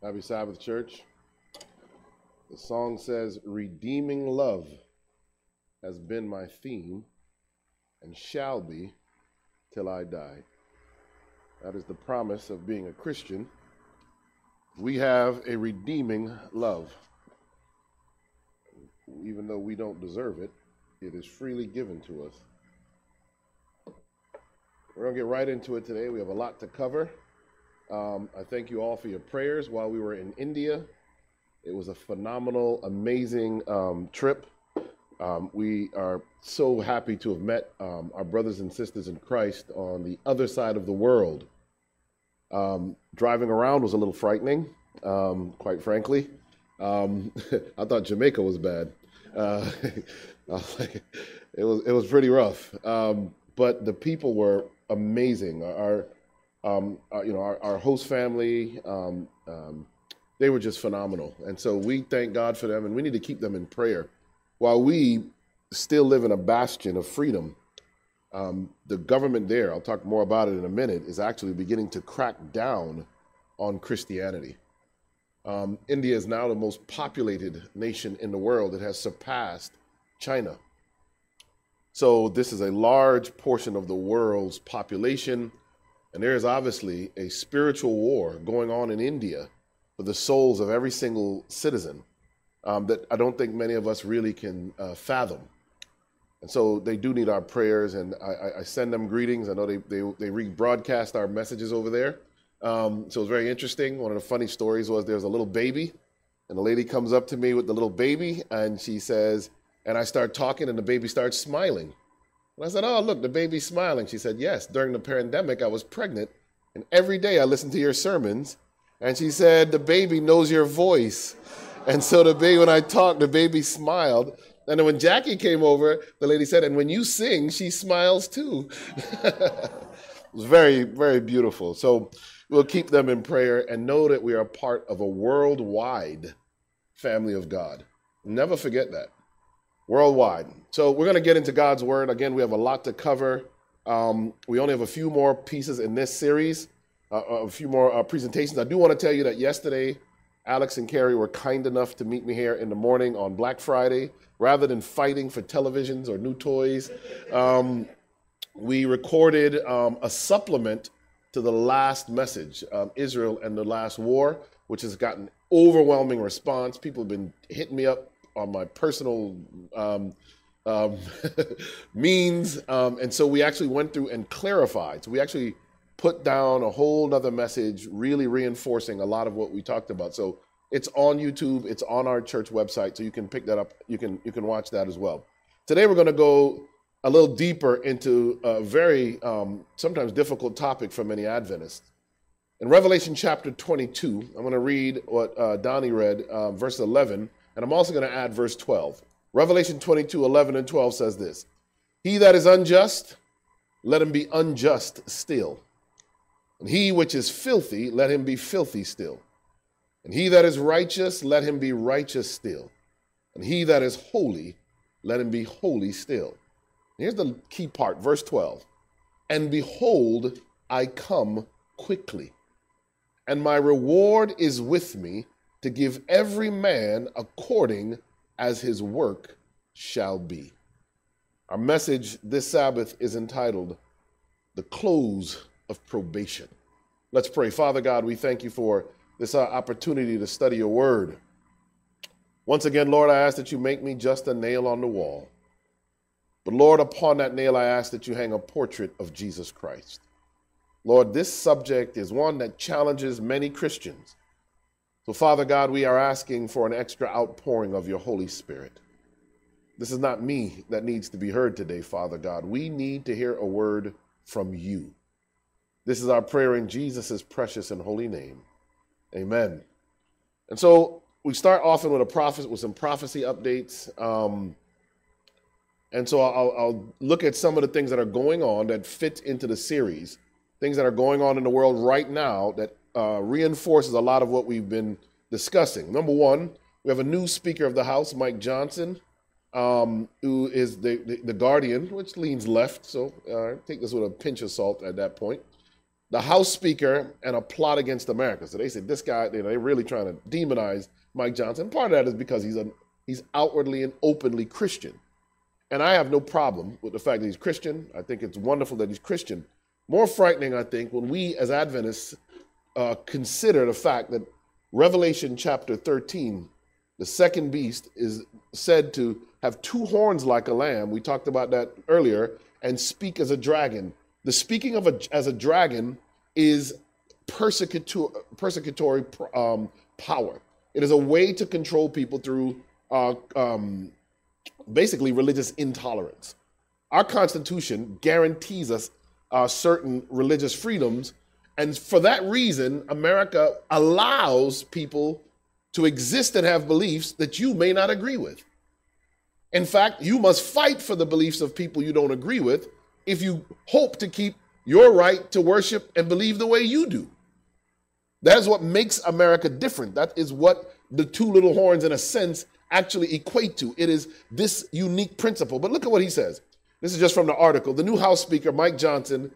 Happy Sabbath, church. The song says, Redeeming love has been my theme and shall be till I die. That is the promise of being a Christian. We have a redeeming love. Even though we don't deserve it, it is freely given to us. We're going to get right into it today. We have a lot to cover. Um, I thank you all for your prayers while we were in India. It was a phenomenal, amazing um, trip. Um, we are so happy to have met um, our brothers and sisters in Christ on the other side of the world. Um, driving around was a little frightening, um, quite frankly. I thought Jamaica was bad. Uh, it was it was pretty rough, but the people were amazing. Our um, uh, you know, our, our, host family, um, um, they were just phenomenal. And so we thank God for them, and we need to keep them in prayer. While we still live in a bastion of freedom, um, the government there, I'll talk more about it in a minute, is actually beginning to crack down on Christianity. Um, India is now the most populated nation in the world. It has surpassed China. So, this is a large portion of the world's population and there is obviously a spiritual war going on in India for the souls of every single citizen um, that I don't think many of us really can uh, fathom. And so they do need our prayers, and I, I, send them greetings. I know they, they, they rebroadcast our messages over there. Um, so was very interesting. One of the funny stories was there's a little baby, and the lady comes up to me with the little baby, and she says, and I start talking, and the baby starts smiling. And I said, Oh, look, the baby's smiling. She said, Yes, during the pandemic, I was pregnant, and every day I listened to your sermons. And she said, The baby knows your voice. And so the baby, when I talked, the baby smiled. And then when Jackie came over, the lady said, And when you sing, she smiles too. it was very, very beautiful. So we'll keep them in prayer and know that we are part of a worldwide family of God. Never forget that worldwide. So we're going to get into God's word. Again, we have a lot to cover. Um, we only have a few more pieces in this series, uh, a few more uh, presentations. I do want to tell you that yesterday, Alex and Carrie were kind enough to meet me here in the morning on Black Friday. Rather than fighting for televisions or new toys, um, we recorded um, a supplement to the last message, um, Israel and the last war, which has gotten overwhelming response. People have been hitting me up on my personal um, um, means. Um, and so we actually went through and clarified. So we actually put down a whole nother message, really reinforcing a lot of what we talked about. So it's on YouTube, it's on our church website, so you can pick that up. You can you can watch that as well. Today we're going to go a little deeper into a very um, sometimes difficult topic for many Adventists. In Revelation chapter 22, I'm going to read what uh, Donnie read, uh, verse 11 and I'm also going to add verse 12. Revelation 22 11 and 12 says this He that is unjust, let him be unjust still. And he which is filthy, let him be filthy still. And he that is righteous, let him be righteous still. And he that is holy, let him be holy still. Here's the key part, verse 12. And behold, I come quickly, and my reward is with me to give every man according as his work shall be. Our message this Sabbath is entitled The Close of Probation. Let's pray. Father God, we thank you for this uh, opportunity to study your word. Once again, Lord, I ask that you make me just a nail on the wall. But Lord, upon that nail, I ask that you hang a portrait of Jesus Christ. Lord, this subject is one that challenges many Christians so, Father God, we are asking for an extra outpouring of your Holy Spirit. This is not me that needs to be heard today, Father God. We need to hear a word from you. This is our prayer in Jesus' precious and holy name. Amen. And so we start often with a prophet with some prophecy updates. Um, and so I'll, I'll look at some of the things that are going on that fit into the series, things that are going on in the world right now that uh, reinforces a lot of what we've been discussing. Number one, we have a new Speaker of the House, Mike Johnson, um, who is the, the, the, Guardian, which leans left, so uh, take this with a pinch of salt at that point. the House Speaker, and a plot against America. So they said this guy, you know, they're really trying to demonize Mike Johnson. Part of that is because he's a he's outwardly and openly Christian. And I have no problem with the fact that he's Christian. I think it's wonderful that he's Christian. More frightening, I think, when we as Adventists uh, consider the fact that Revelation chapter 13, the second beast, is said to have two horns like a lamb. We talked about that earlier, and speak as a dragon. The speaking of a, as a dragon is persecutor, persecutory um, power. It is a way to control people through uh, um, basically religious intolerance. Our Constitution guarantees us uh, certain religious freedoms, and for that reason, America allows people to exist and have beliefs that you may not agree with. In fact, you must fight for the beliefs of people you don't agree with if you hope to keep your right to worship and believe the way you do. That is what makes America different. That is what the two little horns, in a sense, actually equate to. It is this unique principle. But look at what he says. This is just from the article. The new House Speaker, Mike Johnson,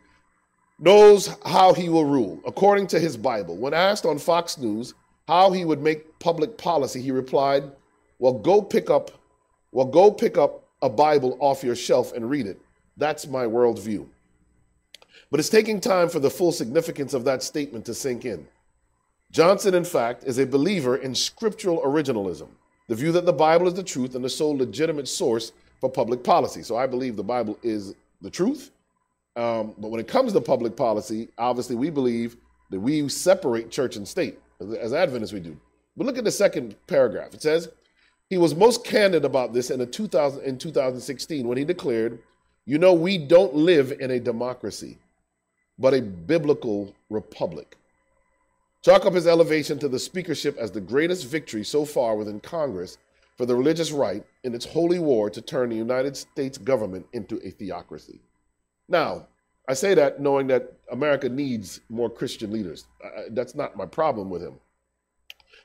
knows how he will rule, according to his Bible. When asked on Fox News how he would make public policy, he replied, Well, go pick up well, go pick up a Bible off your shelf and read it. That's my worldview. But it's taking time for the full significance of that statement to sink in. Johnson, in fact, is a believer in scriptural originalism, the view that the Bible is the truth and the sole legitimate source for public policy. So I believe the Bible is the truth. Um, but when it comes to public policy, obviously we believe that we separate church and state, as Adventists we do. But look at the second paragraph. It says, he was most candid about this in, a 2000, in 2016 when he declared, You know, we don't live in a democracy, but a biblical republic. Chalk up his elevation to the speakership as the greatest victory so far within Congress for the religious right in its holy war to turn the United States government into a theocracy. Now, I say that knowing that America needs more Christian leaders. That's not my problem with him.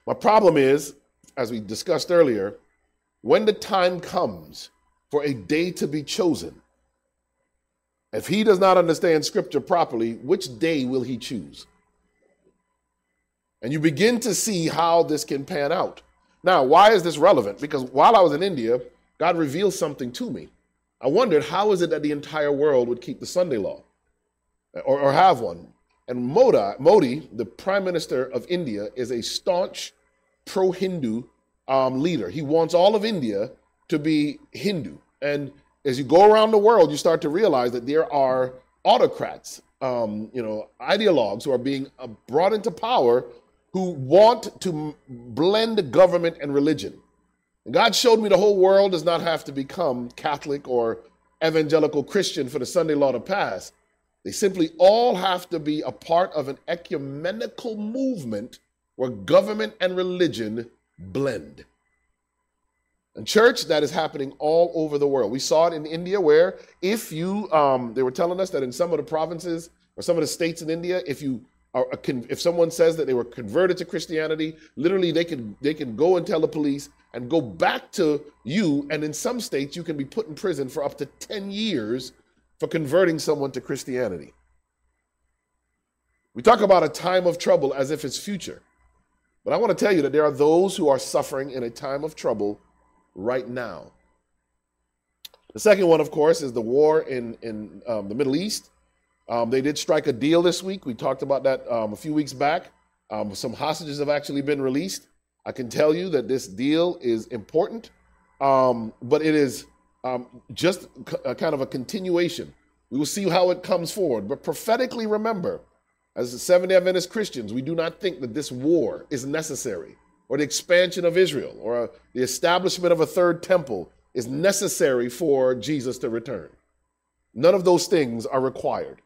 My problem is as we discussed earlier, when the time comes for a day to be chosen, if he does not understand scripture properly, which day will he choose? And you begin to see how this can pan out. Now, why is this relevant? Because while I was in India, God revealed something to me. I wondered how is it that the entire world would keep the Sunday law or, or have one? And Modi, Modi, the prime minister of India, is a staunch pro Hindu um, leader. He wants all of India to be Hindu. And as you go around the world, you start to realize that there are autocrats, um, you know, ideologues who are being uh, brought into power who want to blend government and religion. And God showed me the whole world does not have to become Catholic or evangelical Christian for the Sunday law to pass. They simply all have to be a part of an ecumenical movement where government and religion blend. And church, that is happening all over the world. We saw it in India, where if you, um, they were telling us that in some of the provinces or some of the states in India, if you are, if someone says that they were converted to Christianity, literally they can they can go and tell the police and go back to you. And in some states, you can be put in prison for up to ten years for converting someone to Christianity. We talk about a time of trouble as if it's future. But I want to tell you that there are those who are suffering in a time of trouble right now. The second one, of course, is the war in, in um, the Middle East. Um, they did strike a deal this week. We talked about that um, a few weeks back. Um, some hostages have actually been released. I can tell you that this deal is important, um, but it is um, just a kind of a continuation. We will see how it comes forward. But prophetically, remember, as Seventh day Adventist Christians, we do not think that this war is necessary, or the expansion of Israel, or the establishment of a third temple is necessary for Jesus to return. None of those things are required.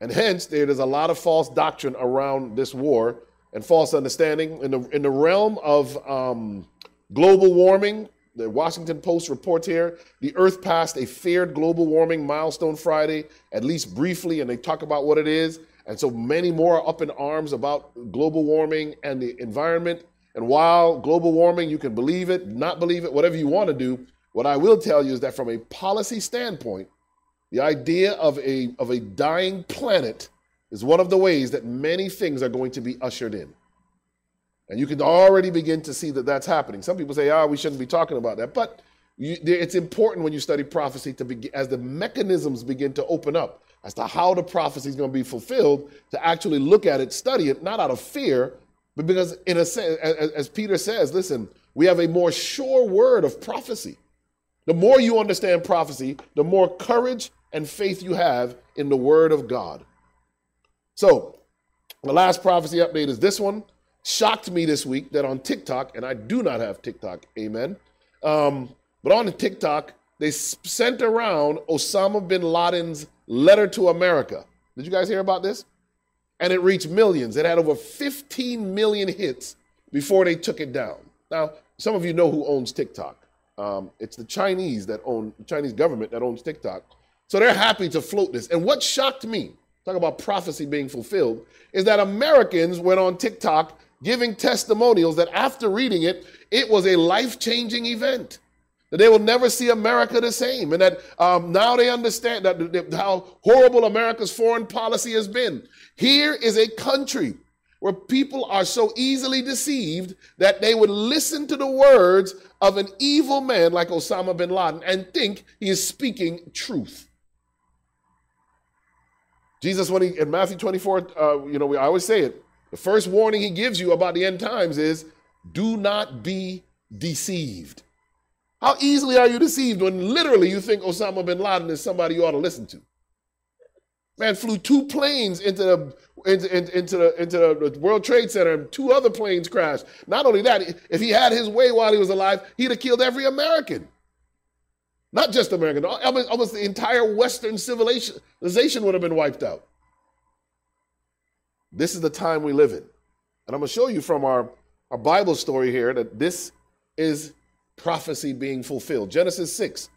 And hence, there is a lot of false doctrine around this war and false understanding. In the, in the realm of um, global warming, the Washington Post reports here the Earth passed a feared global warming milestone Friday, at least briefly, and they talk about what it is. And so many more are up in arms about global warming and the environment. And while global warming, you can believe it, not believe it, whatever you want to do, what I will tell you is that from a policy standpoint, the idea of a, of a dying planet is one of the ways that many things are going to be ushered in. And you can already begin to see that that's happening. Some people say, ah, oh, we shouldn't be talking about that. But you, it's important when you study prophecy to begin, as the mechanisms begin to open up as to how the prophecy is going to be fulfilled, to actually look at it, study it, not out of fear, but because, in a sense, as, as Peter says, listen, we have a more sure word of prophecy. The more you understand prophecy, the more courage and faith you have in the word of God. So, the last prophecy update is this one. Shocked me this week that on TikTok, and I do not have TikTok, amen. Um, but on the TikTok, they sent around Osama bin Laden's letter to America. Did you guys hear about this? And it reached millions. It had over 15 million hits before they took it down. Now, some of you know who owns TikTok. Um, it's the Chinese that own the Chinese government that owns TikTok. So they're happy to float this. And what shocked me, talk about prophecy being fulfilled, is that Americans went on TikTok giving testimonials that after reading it, it was a life changing event that they will never see America the same, and that um, now they understand that, that how horrible America's foreign policy has been. Here is a country where people are so easily deceived that they would listen to the words of an evil man like Osama bin Laden and think he is speaking truth. Jesus, when he in Matthew 24, uh, you know, we I always say it. The first warning he gives you about the end times is do not be deceived. How easily are you deceived when literally you think Osama bin Laden is somebody you ought to listen to? Man flew two planes into the into, into, the into the World Trade Center, and two other planes crashed. Not only that, if he had his way while he was alive, he'd have killed every American. Not just American, almost the entire Western civilization would have been wiped out. This is the time we live in. And I'm going to show you from our, our Bible story here that this is prophecy being fulfilled. Genesis 6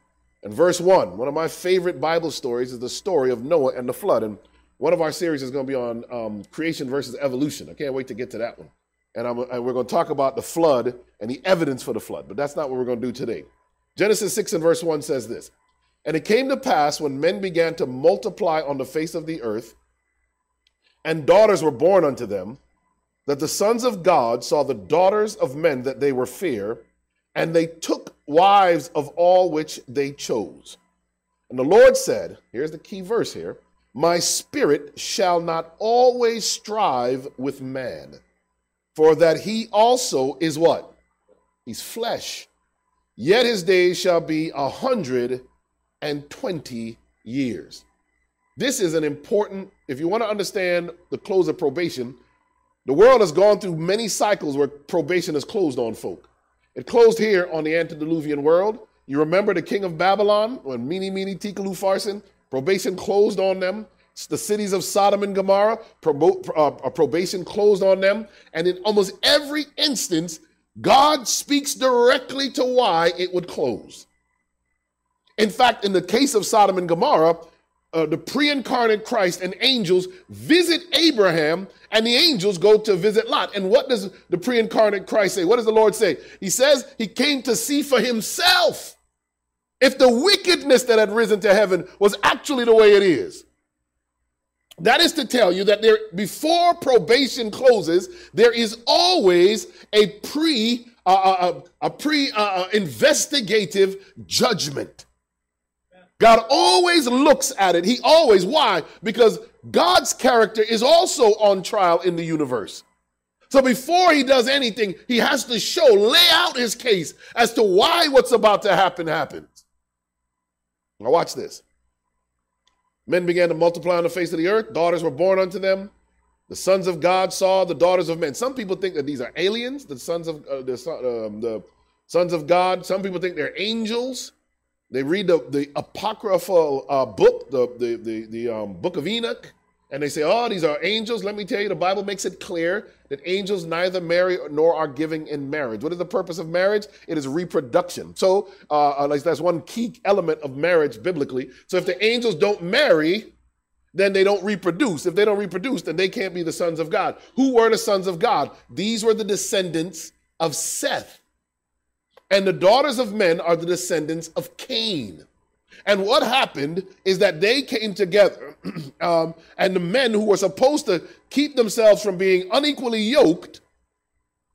and verse 1. One of my favorite Bible stories is the story of Noah and the flood. And one of our series is going to be on um, creation versus evolution. I can't wait to get to that one. And, and we're going to talk about the flood and the evidence for the flood, but that's not what we're going to do today. Genesis 6 and verse 1 says this And it came to pass when men began to multiply on the face of the earth, and daughters were born unto them, that the sons of God saw the daughters of men that they were fair and they took wives of all which they chose. And the Lord said, here's the key verse here My spirit shall not always strive with man, for that he also is what? He's flesh. Yet his days shall be a hundred and twenty years. This is an important, if you want to understand the close of probation, the world has gone through many cycles where probation is closed on folk. It closed here on the antediluvian world. You remember the king of Babylon when Mene, Mene, Tekel, Upharsin, probation closed on them. The cities of Sodom and Gomorrah, uh, probation closed on them. And in almost every instance, God speaks directly to why it would close. In fact, in the case of Sodom and Gomorrah, uh, the pre incarnate Christ and angels visit Abraham, and the angels go to visit Lot. And what does the pre incarnate Christ say? What does the Lord say? He says he came to see for himself if the wickedness that had risen to heaven was actually the way it is. That is to tell you that there, before probation closes, there is always a pre, uh, uh, a pre uh, uh, investigative judgment. God always looks at it. He always, why? Because God's character is also on trial in the universe. So before he does anything, he has to show, lay out his case as to why what's about to happen happens. Now, watch this. Men began to multiply on the face of the earth, daughters were born unto them. The sons of God saw the daughters of men. Some people think that these are aliens, the sons of uh, the, um, the sons of God. Some people think they're angels. They read the, the apocryphal uh, book, the, the, the, the um, book of Enoch, and they say, oh, these are angels. Let me tell you, the Bible makes it clear that angels neither marry nor are giving in marriage. What is the purpose of marriage? It is reproduction. So uh, uh that's one key element of marriage biblically. So if the angels don't marry, then they don't reproduce. If they don't reproduce, then they can't be the sons of God. Who were the sons of God? These were the descendants of Seth. And the daughters of men are the descendants of Cain. And what happened is that they came together um, and the men who were supposed to keep themselves from being unequally yoked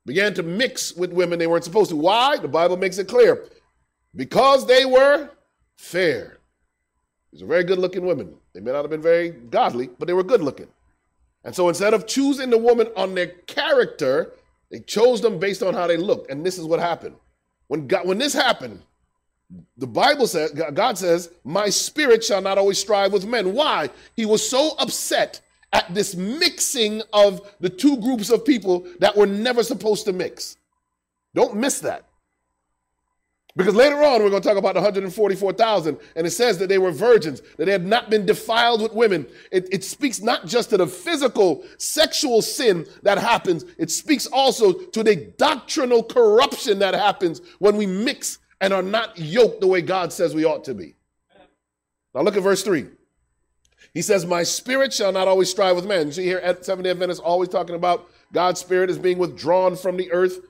began to mix with women they weren't supposed to. Why? The Bible makes it clear. Because they were fair. These are very good looking women. They may not have been very godly, but they were good looking. And so instead of choosing the woman on their character, they chose them based on how they looked. And this is what happened. When, God, when this happened, the Bible says, God says, My spirit shall not always strive with men. Why? He was so upset at this mixing of the two groups of people that were never supposed to mix. Don't miss that. Because later on, we're going to talk about the 144,000, and it says that they were virgins, that they had not been defiled with women. It, it, speaks not just to the physical sexual sin that happens, it speaks also to the doctrinal corruption that happens when we mix and are not yoked the way God says we ought to be. Now look at verse 3. He says, My spirit shall not always strive with man. You see here at Seventh day Adventists always talking about God's spirit is being withdrawn from the earth.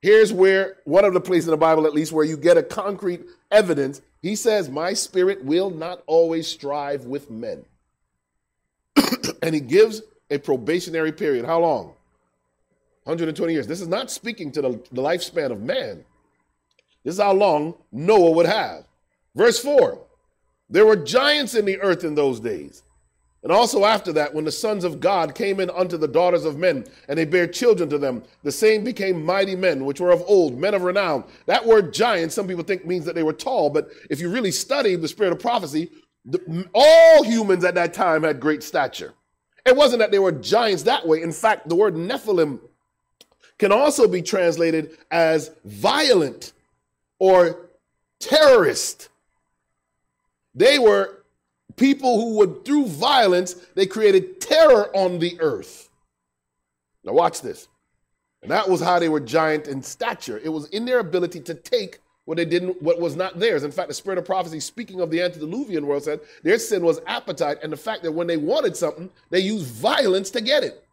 Here's where one of the places in the Bible, at least, where you get a concrete evidence. He says, My spirit will not always strive with men. and he gives a probationary period. How long? 120 years. This is not speaking to the, the lifespan of man. This is how long Noah would have. Verse 4 There were giants in the earth in those days. And also after that, when the sons of God came in unto the daughters of men, and they bare children to them, the same became mighty men, which were of old, men of renown. That word giant, some people think means that they were tall, but if you really study the spirit of prophecy, the, all humans at that time had great stature. It wasn't that they were giants that way. In fact, the word Nephilim can also be translated as violent or terrorist. They were people who would, through violence, they created terror on the earth. Now, watch this. And that was how they were giant in stature. It was in their ability to take what they didn't, what was not theirs. In fact, the spirit of prophecy, speaking of the antediluvian world, said their sin was appetite and the fact that when they wanted something, they used violence to get it.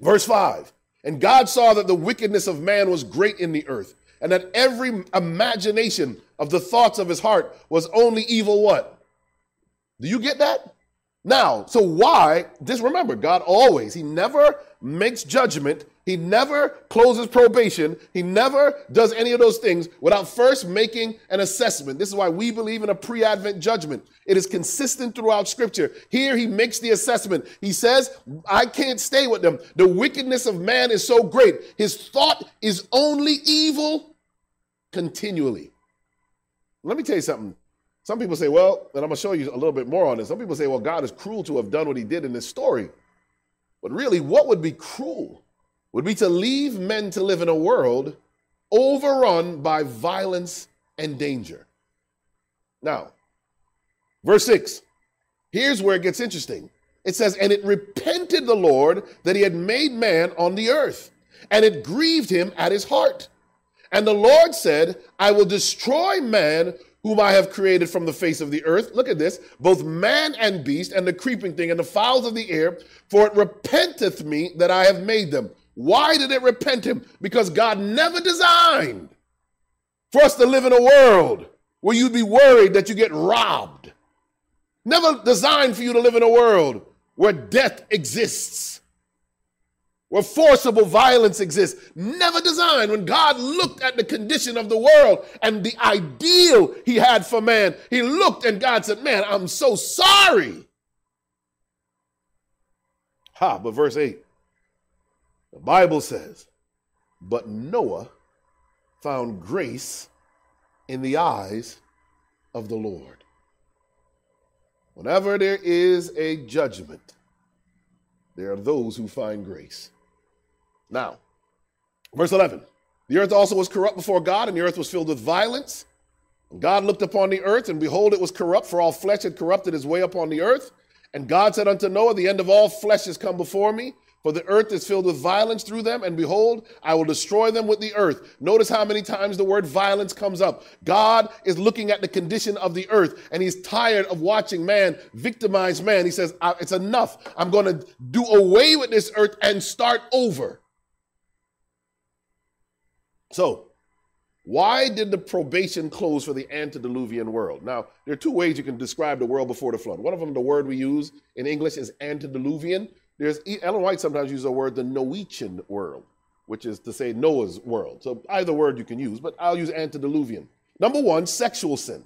Verse 5 And God saw that the wickedness of man was great in the earth, and that every imagination of the thoughts of his heart was only evil what? Do you get that? Now, so why? Just remember, God always, He never makes judgment. He never closes probation. He never does any of those things without first making an assessment. This is why we believe in a pre Advent judgment. It is consistent throughout Scripture. Here, He makes the assessment. He says, I can't stay with them. The wickedness of man is so great. His thought is only evil continually. Let me tell you something. Some people say, well, and I'm going to show you a little bit more on this. Some people say, well, God is cruel to have done what he did in this story. But really, what would be cruel would be to leave men to live in a world overrun by violence and danger. Now, verse 6, here's where it gets interesting. It says, And it repented the Lord that he had made man on the earth, and it grieved him at his heart. And the Lord said, I will destroy man whom I have created from the face of the earth. Look at this both man and beast, and the creeping thing, and the fowls of the air, for it repenteth me that I have made them. Why did it repent him? Because God never designed for us to live in a world where you'd be worried that you get robbed. Never designed for you to live in a world where death exists where forcible violence exists. Never designed. When God looked at the condition of the world and the ideal he had for man, he looked and God said, Man, I'm so sorry. Ha, but verse 8, the Bible says, But Noah found grace in the eyes of the Lord. Whenever there is a judgment, there are those who find grace. Now, verse 11 The earth also was corrupt before God, and the earth was filled with violence. And God looked upon the earth, and behold, it was corrupt, for all flesh had corrupted his way upon the earth. And God said unto Noah, The end of all flesh is come before me, for the earth is filled with violence through them, and behold, I will destroy them with the earth. Notice how many times the word violence comes up. God is looking at the condition of the earth, and he's tired of watching man victimize man. He says, It's enough. I'm going to do away with this earth and start over. So, Why did the probation close for the antediluvian world? Now, there are two ways you can describe the world before the flood. One of them, the word we use in English is antediluvian. There's Ellen White sometimes uses the word the Noachian world, which is to say Noah's world. So either word you can use, but I'll use antediluvian. Number one, sexual sin.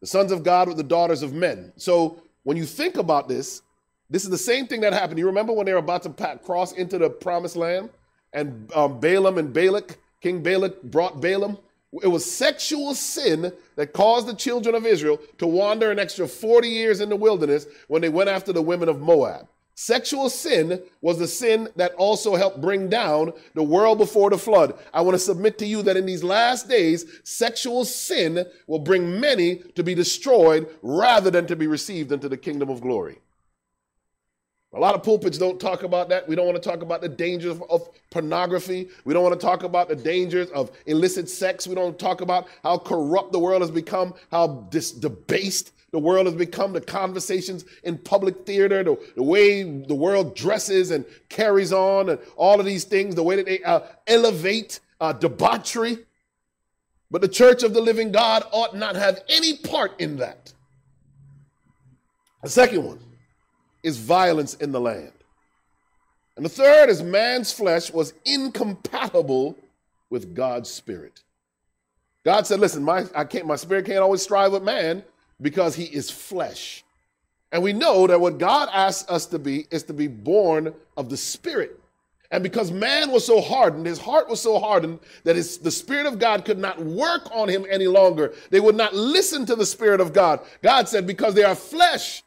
The sons of God with the daughters of men. So when you think about this, this is the same thing that happened. You remember when they were about to cross into the promised land? And um, Balaam and Balak, King Balak brought Balaam. It was sexual sin that caused the children of Israel to wander an extra 40 years in the wilderness when they went after the women of Moab. Sexual sin was the sin that also helped bring down the world before the flood. I want to submit to you that in these last days, sexual sin will bring many to be destroyed rather than to be received into the kingdom of glory. A lot of pulpits don't talk about that. We don't want to talk about the dangers of, pornography. We don't want to talk about the dangers of illicit sex. We don't talk about how corrupt the world has become, how dis- debased the world has become, the conversations in public theater, the, the way the world dresses and carries on, and all of these things, the way that they uh, elevate uh, debauchery. But the church of the living God ought not have any part in that. The second one is violence in the land. And the third is man's flesh was incompatible with God's spirit. God said, listen, my, I can't, my spirit can't always strive with man because he is flesh. And we know that what God asks us to be is to be born of the spirit. And because man was so hardened, his heart was so hardened that his, the Spirit of God could not work on him any longer. They would not listen to the Spirit of God. God said, because they are flesh,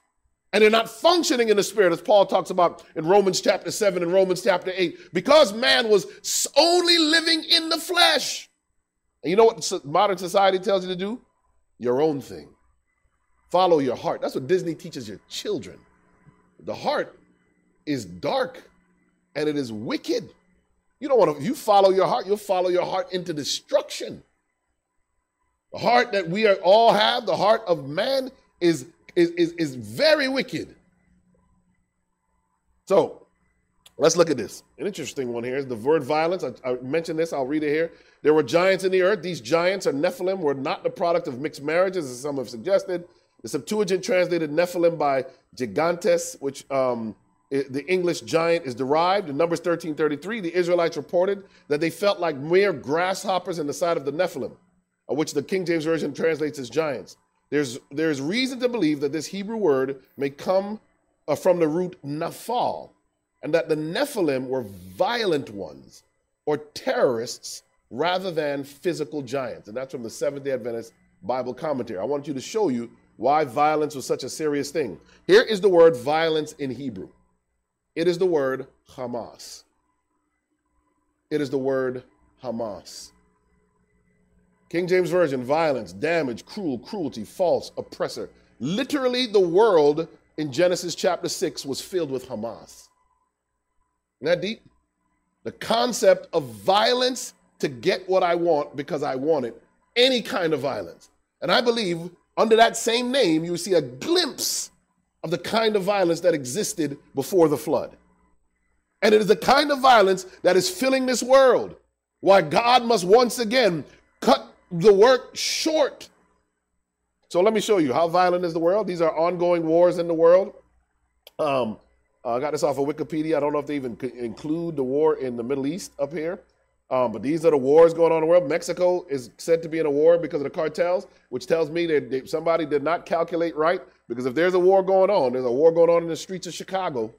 and they're not functioning in the spirit, as Paul talks about in Romans chapter 7 and Romans chapter 8, because man was only living in the flesh. And you know what modern society tells you to do? Your own thing. Follow your heart. That's what Disney teaches your children. The heart is dark and it is wicked. You don't want to, you follow your heart, you'll follow your heart into destruction. The heart that we all have, the heart of man, is is, is, is very wicked. So let's look at this. An interesting one here is the word violence. I, I, mentioned this, I'll read it here. There were giants in the earth. These giants or Nephilim were not the product of mixed marriages, as some have suggested. The Septuagint translated Nephilim by gigantes, which um, the English giant is derived. In Numbers 13:33, the Israelites reported that they felt like mere grasshoppers in the sight of the Nephilim, which the King James Version translates as giants. There's, there's reason to believe that this Hebrew word may come uh, from the root naphal, and that the Nephilim were violent ones or terrorists rather than physical giants. And that's from the Seventh day Adventist Bible commentary. I want you to show you why violence was such a serious thing. Here is the word violence in Hebrew it is the word Hamas. It is the word Hamas. King James Version, violence, damage, cruel, cruelty, false, oppressor. Literally, the world in Genesis chapter 6 was filled with Hamas. Isn't that deep? The concept of violence to get what I want because I want it, any kind of violence. And I believe under that same name, you see a glimpse of the kind of violence that existed before the flood. And it is the kind of violence that is filling this world. Why God must once again cut the work short. So let me show you how violent is the world. These are ongoing wars in the world. Um, I got this off of Wikipedia. I don't know if they even include the war in the Middle East up here. Um, but these are the wars going on in the world. Mexico is said to be in a war because of the cartels, which tells me that they, somebody did not calculate right. Because if there's a war going on, there's a war going on in the streets of Chicago,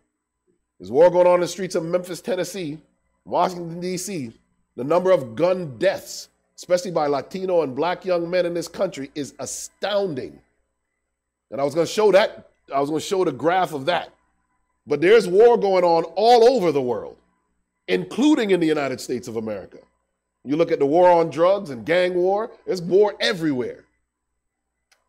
there's war going on in the streets of Memphis, Tennessee, Washington, D.C. The number of gun deaths especially by Latino and black young men in this country, is astounding. And I was going to show that, I was going to show the graph of that. But there's war going on all over the world, including in the United States of America. You look at the war on drugs and gang war, there's war everywhere.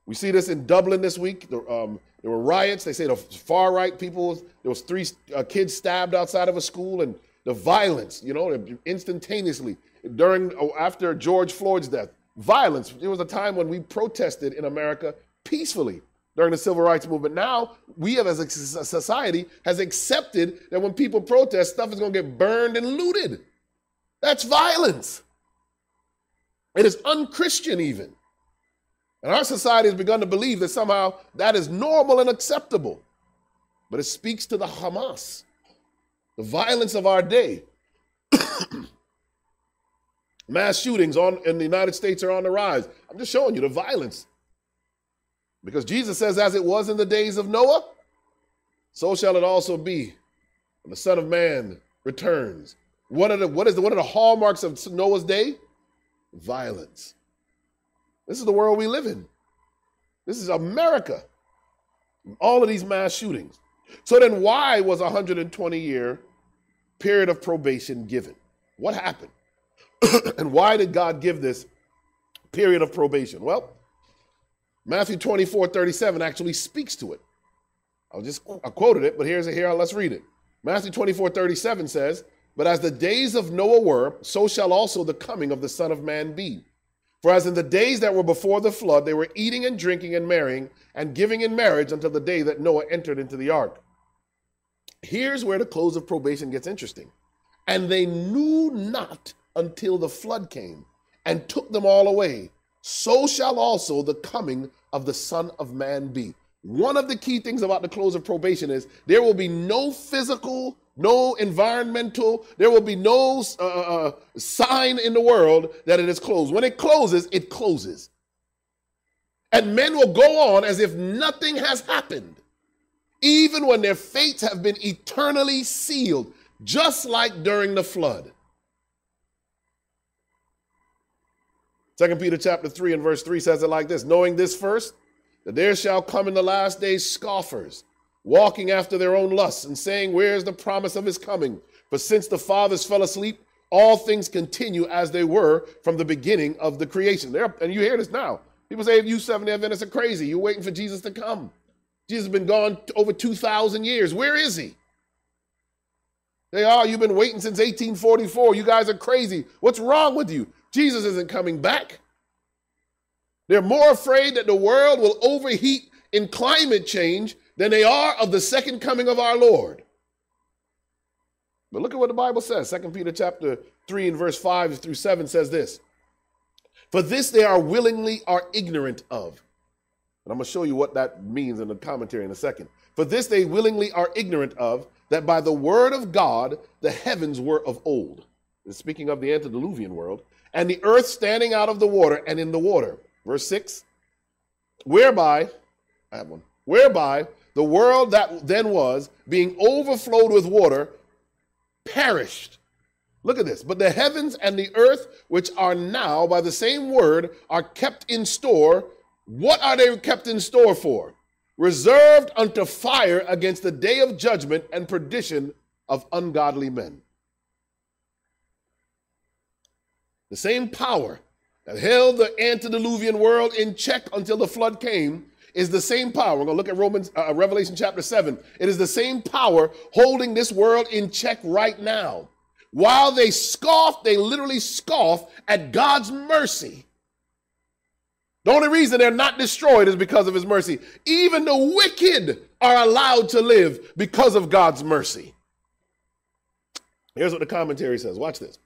We see this in Dublin this week. There, um, there were riots. They say the far right people, there was three uh, kids stabbed outside of a school and the violence, you know, instantaneously during oh, after George Floyd's death. Violence. It was a time when we protested in America peacefully during the civil rights movement. Now we have as a society has accepted that when people protest, stuff is going to get burned and looted. That's violence. It is unchristian, even. And our society has begun to believe that somehow that is normal and acceptable. But it speaks to the Hamas, the violence of our day. Mass shootings on, in the United States are on the rise. I'm just showing you the violence. Because Jesus says, as it was in the days of Noah, so shall it also be when the Son of Man returns. What are the, what is the, what are the hallmarks of Noah's day? Violence. This is the world we live in. This is America. All of these mass shootings. So then, why was a 120 year period of probation given? What happened? and why did God give this period of probation? Well, Matthew 24 37 actually speaks to it. I'll just I quoted it, but here's it here. Let's read it. Matthew 24 37 says, But as the days of Noah were, so shall also the coming of the Son of Man be. For as in the days that were before the flood, they were eating and drinking and marrying and giving in marriage until the day that Noah entered into the ark. Here's where the close of probation gets interesting. And they knew not until the flood came and took them all away. So shall also the coming of the Son of Man be. One of the key things about the close of probation is there will be no physical no environmental, there will be no uh, uh, uh, sign in the world that it is closed. When it closes, it closes. And men will go on as if nothing has happened, even when their fates have been eternally sealed, just like during the flood. Second Peter chapter 3 and verse 3 says it like this knowing this first, that there shall come in the last days scoffers walking after their own lusts and saying, Where is the promise of his coming? For since the fathers fell asleep, all things continue as they were from the beginning of the creation. There, and you hear this now. People say, You Seventh-day Adventists are crazy. You're waiting for Jesus to come. Jesus has been gone over 2,000 years. Where is he? They are. You've been waiting since 1844. You guys are crazy. What's wrong with you? Jesus isn't coming back. They're more afraid that the world will overheat in climate change than they are of the second coming of our Lord. But look at what the Bible says. 2 Peter chapter 3 and verse 5 through 7 says this. For this they are willingly are ignorant of. And I'm going to show you what that means in the commentary in a second. For this they willingly are ignorant of, that by the word of God the heavens were of old. And speaking of the antediluvian world, and the earth standing out of the water and in the water. Verse 6 Whereby, I have one, whereby the world that then was, being overflowed with water, perished. Look at this. But the heavens and the earth, which are now by the same word, are kept in store. What are they kept in store for? Reserved unto fire against the day of judgment and perdition of ungodly men. The same power that held the antediluvian world in check until the flood came is the same power. We're going to look at Romans, uh, uh, Revelation chapter 7. It is the same power holding this world in check right now. While they scoff, they literally scoff at God's mercy. The only reason they're not destroyed is because of his mercy. Even the wicked are allowed to live because of God's mercy. Here's what the commentary says. Watch this.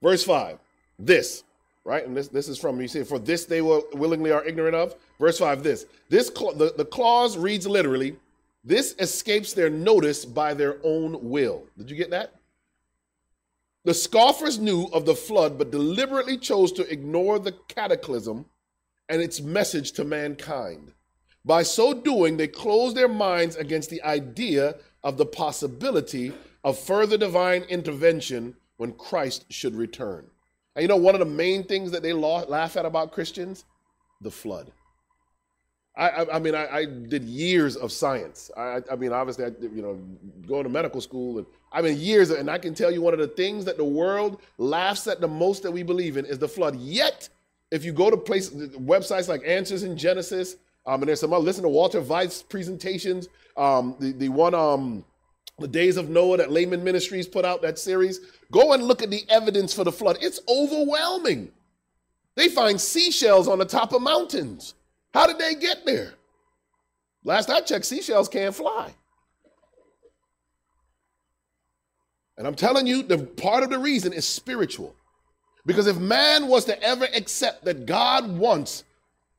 Verse 5. This, right? And this, this is from, you see, for this they will willingly are ignorant of. Verse 5 this. This the, the clause reads literally, this escapes their notice by their own will. Did you get that? The scoffers knew of the flood, but deliberately chose to ignore the cataclysm and its message to mankind. By so doing, they closed their minds against the idea of the possibility of further divine intervention when Christ should return. And you know, one of the main things that they laugh at about Christians? The flood. I, I, I mean, I, I, did years of science. I, I mean, obviously, I, you know, going to medical school, and I mean, years. And I can tell you, one of the things that the world laughs at the most that we believe in is the flood. Yet, if you go to places, websites like Answers in Genesis, um, and there's some. Listen to Walter Veith's presentations. Um, the the one, um, the Days of Noah that Layman Ministries put out that series. Go and look at the evidence for the flood. It's overwhelming. They find seashells on the top of mountains. How did they get there? Last I checked, seashells can't fly. And I'm telling you, the part of the reason is spiritual. Because if man was to ever accept that God wants,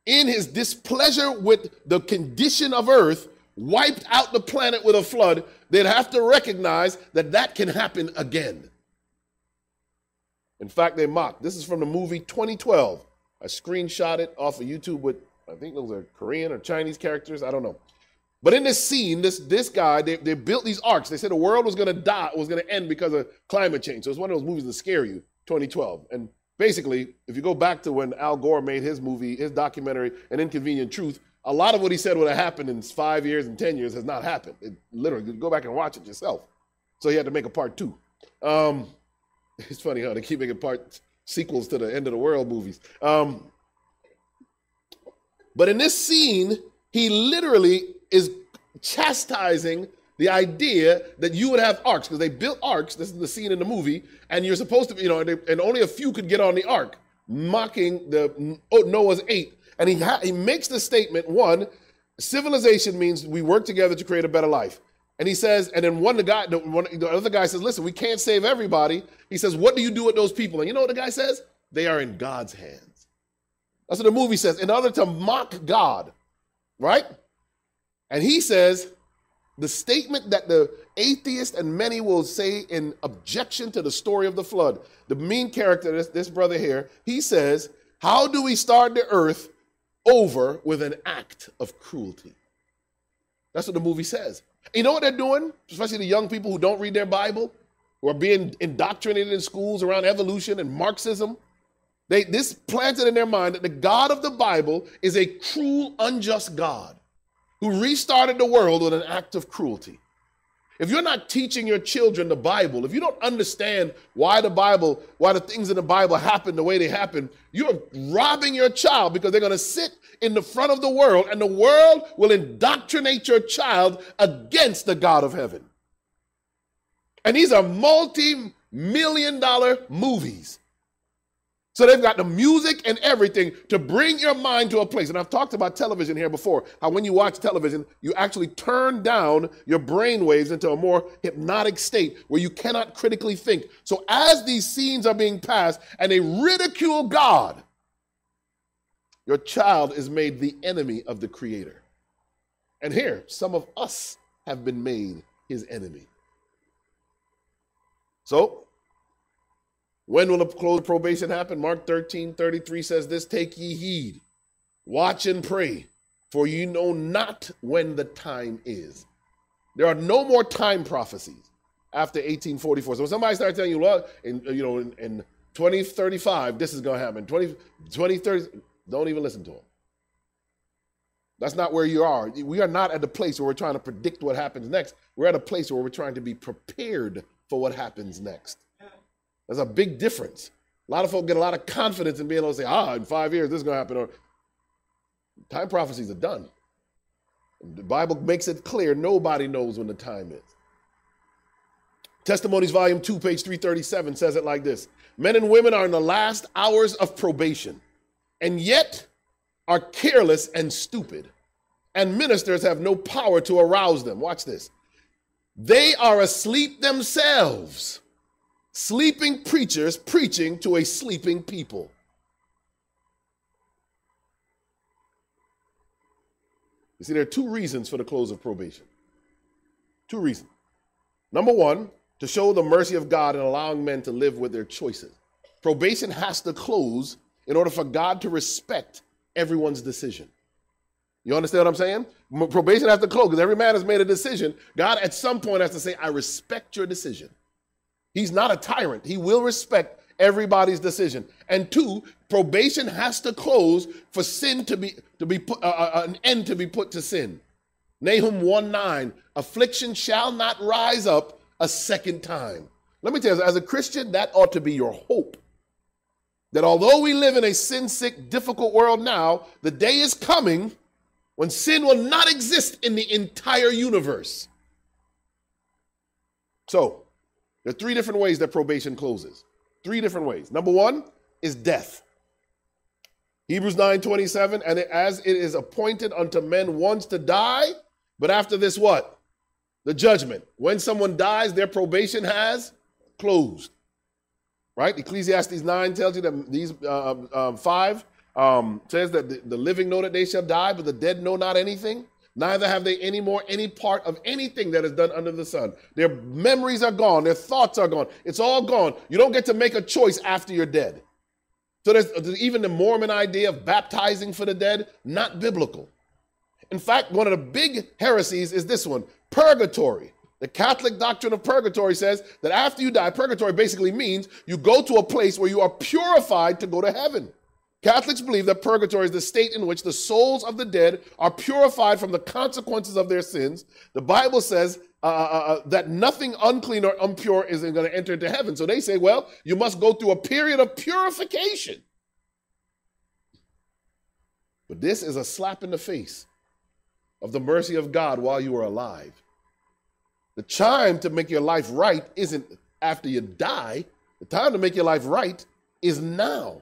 in his displeasure with the condition of earth, wiped out the planet with a flood, they'd have to recognize that that can happen again. In fact, they mock. This is from the movie 2012. I screenshot it off of YouTube with, I think those are Korean or Chinese characters. I don't know. But in this scene, this this guy, they, they built these arks. They said the world was going to die, was to end because of climate change. So it's one of those movies that scare you. 2012, and basically, if you go back to when Al Gore made his movie, his documentary, An Inconvenient Truth, a lot of what he said would have happened in five years and 10 years has not happened. It literally, go back and watch it yourself. So he had to make a part two. Um, it's funny how they keep making part sequels to the end of the world movies. Um, but in this scene, he literally is chastising the idea that you would have arks because they built arks. This is the scene in the movie, and you're supposed to, you know, and only a few could get on the ark, mocking the oh, Noah's eight. And he ha- he makes the statement: one, civilization means we work together to create a better life. And he says, and then one the guy, the, one, the other guy says, listen, we can't save everybody. He says, what do you do with those people? And you know what the guy says? They are in God's hands. That's what the movie says. In order to mock God, right? And he says, the statement that the atheist and many will say in objection to the story of the flood, the main character, this, this brother here, he says, How do we start the earth over with an act of cruelty? That's what the movie says. You know what they're doing? Especially the young people who don't read their Bible, who are being indoctrinated in schools around evolution and Marxism. They, this planted in their mind that the God of the Bible is a cruel, unjust God who restarted the world with an act of cruelty. If you're not teaching your children the Bible, if you don't understand why the Bible, why the things in the Bible happen the way they happen, you're robbing your child because they're going to sit in the front of the world and the world will indoctrinate your child against the God of heaven. And these are multi million dollar movies. So they've got the music and everything to bring your mind to a place. And I've talked about television here before, how when you watch television, you actually turn down your brain waves into a more hypnotic state where you cannot critically think. So as these scenes are being passed and they ridicule God, your child is made the enemy of the creator. And here, some of us have been made his enemy. So when will the close probation happen? Mark 13, 33 says this Take ye heed, watch and pray, for you know not when the time is. There are no more time prophecies after 1844. So when somebody starts telling you, look, in, uh, you know, in, in 2035, this is going to happen. 20, 2030, don't even listen to them. That's not where you are. We are not at the place where we're trying to predict what happens next. We're at a place where we're trying to be prepared for what happens next. There's a big difference. A lot of folk get a lot of confidence in being able to say, ah, in five years this is going to happen. Or time prophecies are done. The Bible makes it clear nobody knows when the time is. Testimonies, volume 2, page 337 says it like this Men and women are in the last hours of probation, and yet are careless and stupid, and ministers have no power to arouse them. Watch this. They are asleep themselves sleeping preachers preaching to a sleeping people. You see, there are two reasons for the close of probation. Two reasons. Number one, to show the mercy of God in allowing men to live with their choices. Probation has to close in order for God to respect everyone's decision. You understand what I'm saying? Probation has to close because every man has made a decision. God, at some point, has to say, I respect your decision. He's not a tyrant. He will respect everybody's decision. And two, probation has to close for sin to be to be put uh, uh, uh an end to be put to sin. Nahum 1 9, affliction shall not rise up a second time. Let me tell you, as a Christian, that ought to be your hope. That although we live in a sin sick, difficult world now, the day is coming when sin will not exist in the entire universe. So, there are three different ways that probation closes. Three different ways. Number one is death. Hebrews 9 27, and as it is appointed unto men once to die, but after this, what? The judgment. When someone dies, their probation has closed. right? Ecclesiastes 9 tells you that these uh, five um, says that the, the living know that they shall die, but the dead know not anything. Neither have they any more any part of anything that is done under the sun. Their memories are gone, their thoughts are gone. It's all gone. You don't get to make a choice after you're dead. So there's, there's even the Mormon idea of baptizing for the dead, not biblical. In fact, one of the big heresies is this one purgatory. The Catholic doctrine of purgatory says that after you die, purgatory basically means you go to a place where you are purified to go to heaven. Catholics believe that purgatory is the state in which the souls of the dead are purified from the consequences of their sins. The Bible says uh, uh, uh, uh that nothing unclean or impure is going to enter into heaven. So they say, well, you must go through a period of purification. But this is a slap in the face of the mercy of God while you are alive. The time to make your life right isn't after you die, the time to make your life right is now.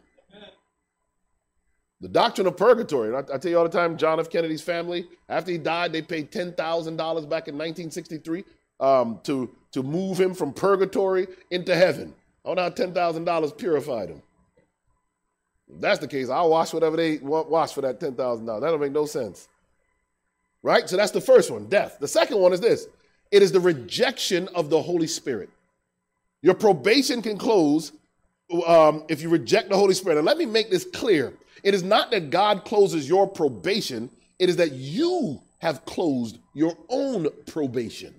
The doctrine of purgatory. I, I, tell you all the time, John F. Kennedy's family, after he died, they paid $10,000 back in 1963 um, to, to move him from purgatory into heaven. Oh, now $10,000 purified him. If that's the case, I'll wash whatever they want wash for that $10,000. That don't make no sense. Right? So that's the first one, death. The second one is this it is the rejection of the Holy Spirit. Your probation can close um, if you reject the Holy Spirit. And let me make this clear it is not that God closes your probation, it is that you have closed your own probation.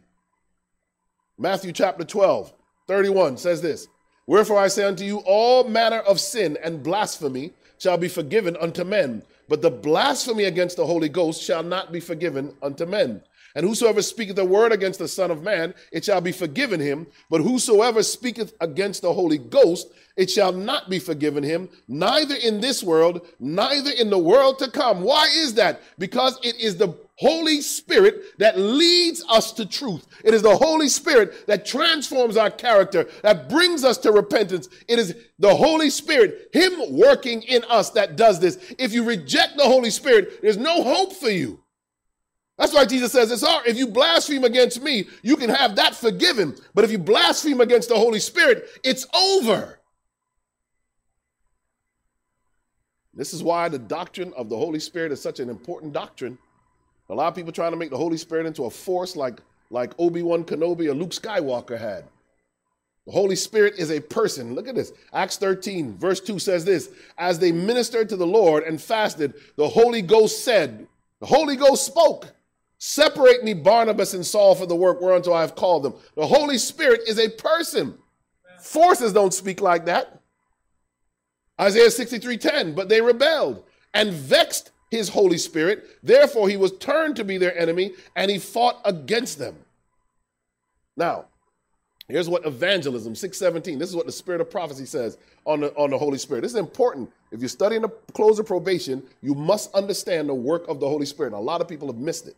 Matthew chapter 12, 31 says this Wherefore I say unto you, all manner of sin and blasphemy shall be forgiven unto men, but the blasphemy against the Holy Ghost shall not be forgiven unto men. And whosoever speaketh a word against the Son of Man, it shall be forgiven him. But whosoever speaketh against the Holy Ghost, it shall not be forgiven him, neither in this world, neither in the world to come. Why is that? Because it is the Holy Spirit that leads us to truth. It is the Holy Spirit that transforms our character, that brings us to repentance. It is the Holy Spirit, Him working in us, that does this. If you reject the Holy Spirit, there's no hope for you. That's why Jesus says it's hard. If you blaspheme against me, you can have that forgiven. But if you blaspheme against the Holy Spirit, it's over. This is why the doctrine of the Holy Spirit is such an important doctrine. A lot of people trying to make the Holy Spirit into a force like, like Obi-Wan Kenobi or Luke Skywalker had. The Holy Spirit is a person. Look at this. Acts 13, verse 2 says this As they ministered to the Lord and fasted, the Holy Ghost said, The Holy Ghost spoke. Separate me, Barnabas and Saul, for the work whereunto I have called them. The Holy Spirit is a person. Forces don't speak like that. Isaiah 63:10, but they rebelled and vexed his Holy Spirit. Therefore, he was turned to be their enemy and he fought against them. Now, here's what evangelism 617, this is what the spirit of prophecy says on the, on the Holy Spirit. This is important. If you're studying the close of probation, you must understand the work of the Holy Spirit. And a lot of people have missed it.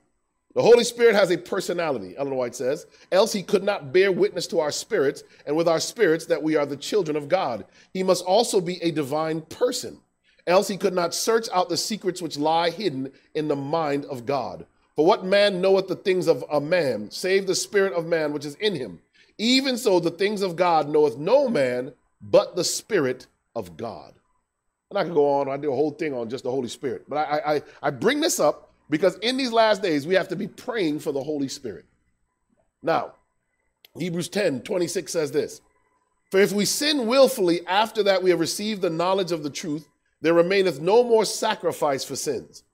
The Holy Spirit has a personality, Ellen White says, else he could not bear witness to our spirits and with our spirits that we are the children of God. He must also be a divine person, else he could not search out the secrets which lie hidden in the mind of God. For what man knoweth the things of a man, save the spirit of man which is in him? Even so, the things of God knoweth no man but the spirit of God. And I could go on, I do a whole thing on just the Holy Spirit. But I, I, I bring this up because in these last days, we have to be praying for the Holy Spirit. Now, Hebrews 10 26 says this For if we sin willfully after that we have received the knowledge of the truth, there remaineth no more sacrifice for sins,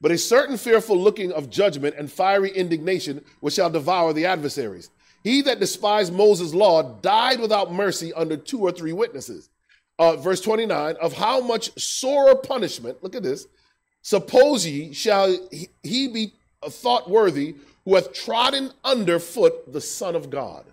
but a certain fearful looking of judgment and fiery indignation which shall devour the adversaries. He that despised Moses' law died without mercy under two or three witnesses. Uh, verse 29 of how much sorer punishment, look at this, Suppose ye shall he be thought worthy who hath trodden under foot the Son of God,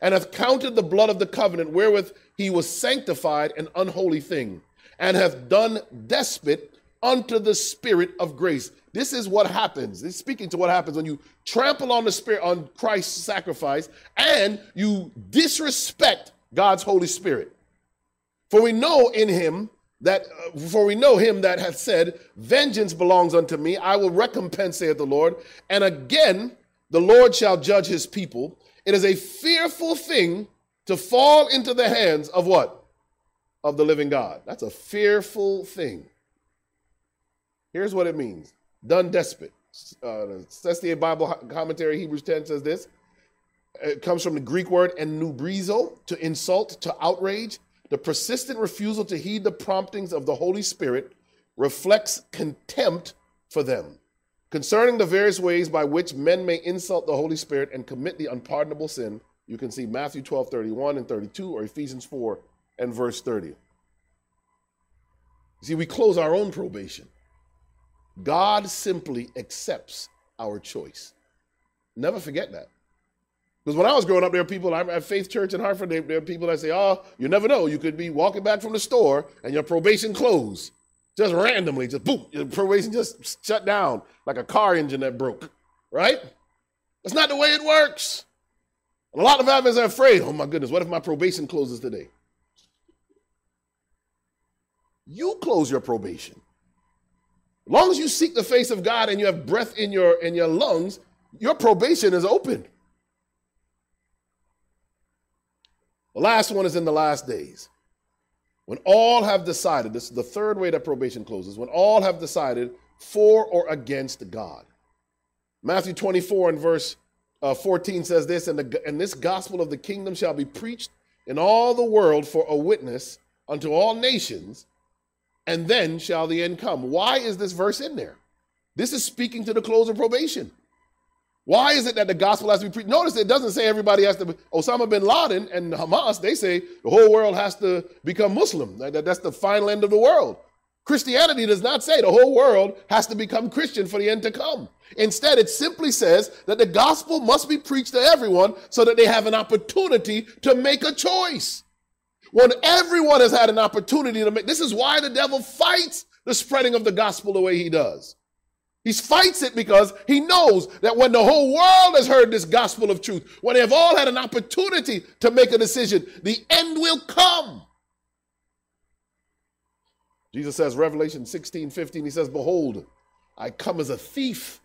and hath counted the blood of the covenant wherewith he was sanctified an unholy thing, and hath done despot unto the Spirit of grace. This is what happens. Is speaking to what happens when you trample on the Spirit, on Christ's sacrifice, and you disrespect God's Holy Spirit. For we know in him that uh, for we know him that hath said, Vengeance belongs unto me, I will recompense, saith the Lord. And again, the Lord shall judge his people. It is a fearful thing to fall into the hands of what? Of the living God. That's a fearful thing. Here's what it means done despot. Uh, the Bible commentary, Hebrews 10 says this. It comes from the Greek word enubrizo, to insult, to outrage. The persistent refusal to heed the promptings of the Holy Spirit reflects contempt for them. Concerning the various ways by which men may insult the Holy Spirit and commit the unpardonable sin, you can see Matthew 12, 31 and 32, or Ephesians 4 and verse 30. See, we close our own probation. God simply accepts our choice. Never forget that. Because when I was growing up, there are people, at Faith Church in Hartford, there, are people that say, oh, you never know. You could be walking back from the store and your probation closed just randomly, just boom, your probation just shut down like a car engine that broke, right? That's not the way it works. And a lot of admins are afraid, oh my goodness, what if my probation closes today? You close your probation. As long as you seek the face of God and you have breath in your in your lungs, your probation is open. The last one is in the last days. When all have decided, this is the third way that probation closes, when all have decided for or against God. Matthew 24 and verse uh, 14 says this, and, the, and this gospel of the kingdom shall be preached in all the world for a witness unto all nations, and then shall the end come. Why is this verse in there? This is speaking to the close of probation. Why is it that the gospel has to be preached? Notice it doesn't say everybody has to. Be, Osama bin Laden and Hamas, they say the whole world has to become Muslim. That's the final end of the world. Christianity does not say the whole world has to become Christian for the end to come. Instead, it simply says that the gospel must be preached to everyone so that they have an opportunity to make a choice. When everyone has had an opportunity to make, this is why the devil fights the spreading of the gospel the way he does. He fights it because he knows that when the whole world has heard this gospel of truth, when they have all had an opportunity to make a decision, the end will come. Jesus says, Revelation 16, 15, he says, Behold, I come as a thief.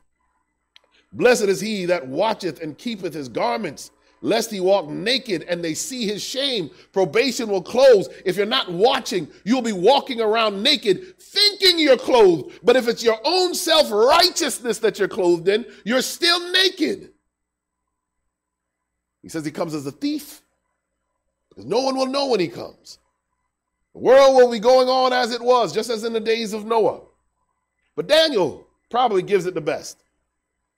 Blessed is he that watcheth and keepeth his garments, lest he walk naked and they see his shame. Probation will close. If you're not watching, you'll be walking around naked thinking you're clothed. But if it's your own self righteousness that you're clothed in, you're still naked. He says he comes as a thief because no one will know when he comes. The world will be going on as it was, just as in the days of Noah. But Daniel probably gives it the best.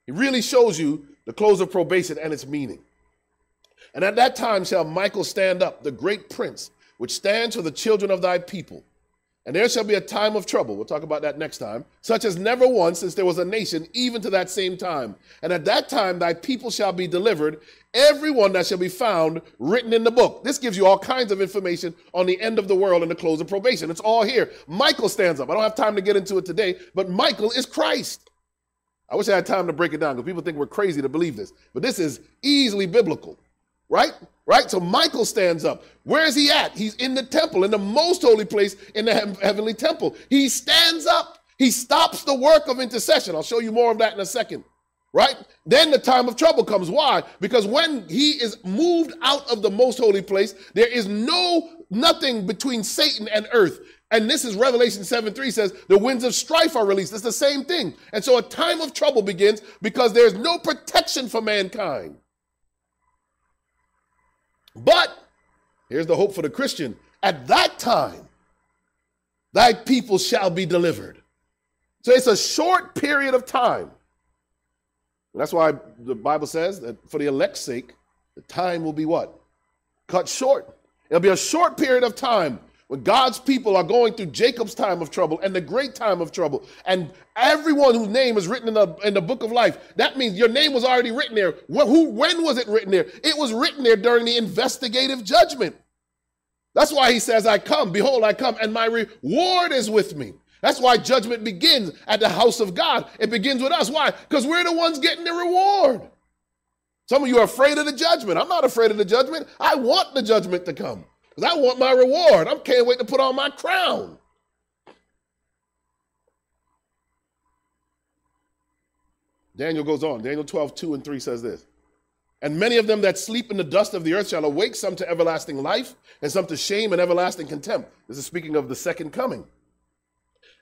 He really shows you the close of probation and its meaning. And at that time shall Michael stand up, the great prince, which stands for the children of thy people. And there shall be a time of trouble. We'll talk about that next time. Such as never once since there was a nation, even to that same time. And at that time thy people shall be delivered, everyone that shall be found written in the book. This gives you all kinds of information on the end of the world and the close of probation. It's all here. Michael stands up. I don't have time to get into it today, but Michael is Christ. I wish I had time to break it down because people think we're crazy to believe this, but this is easily biblical right? Right? So Michael stands up. Where is he at? He's in the temple, in the most holy place in the he- heavenly temple. He stands up. He stops the work of intercession. I'll show you more of that in a second. Right? Then the time of trouble comes. Why? Because when he is moved out of the most holy place, there is no nothing between Satan and earth. And this is Revelation 7 3 says, the winds of strife are released. It's the same thing. And so a time of trouble begins because there's no protection for mankind. But here's the hope for the Christian at that time, thy people shall be delivered. So it's a short period of time. That's why the Bible says that for the elect's sake, the time will be what? Cut short. It'll be a short period of time when God's people are going through Jacob's time of trouble and the great time of trouble, and everyone whose name is written in the, in the book of life, that means your name was already written there. When, who, when was it written there? It was written there during the investigative judgment. That's why he says, I come, behold, I come, and my reward is with me. That's why judgment begins at the house of God. It begins with us. Why? Because we're the ones getting the reward. Some of you are afraid of the judgment. I'm not afraid of the judgment. I want the judgment to come. Because I want my reward. I can't wait to put on my crown. Daniel goes on. Daniel 12, 2 and 3 says this. And many of them that sleep in the dust of the earth shall awake, some to everlasting life, and some to shame and everlasting contempt. This is speaking of the second coming.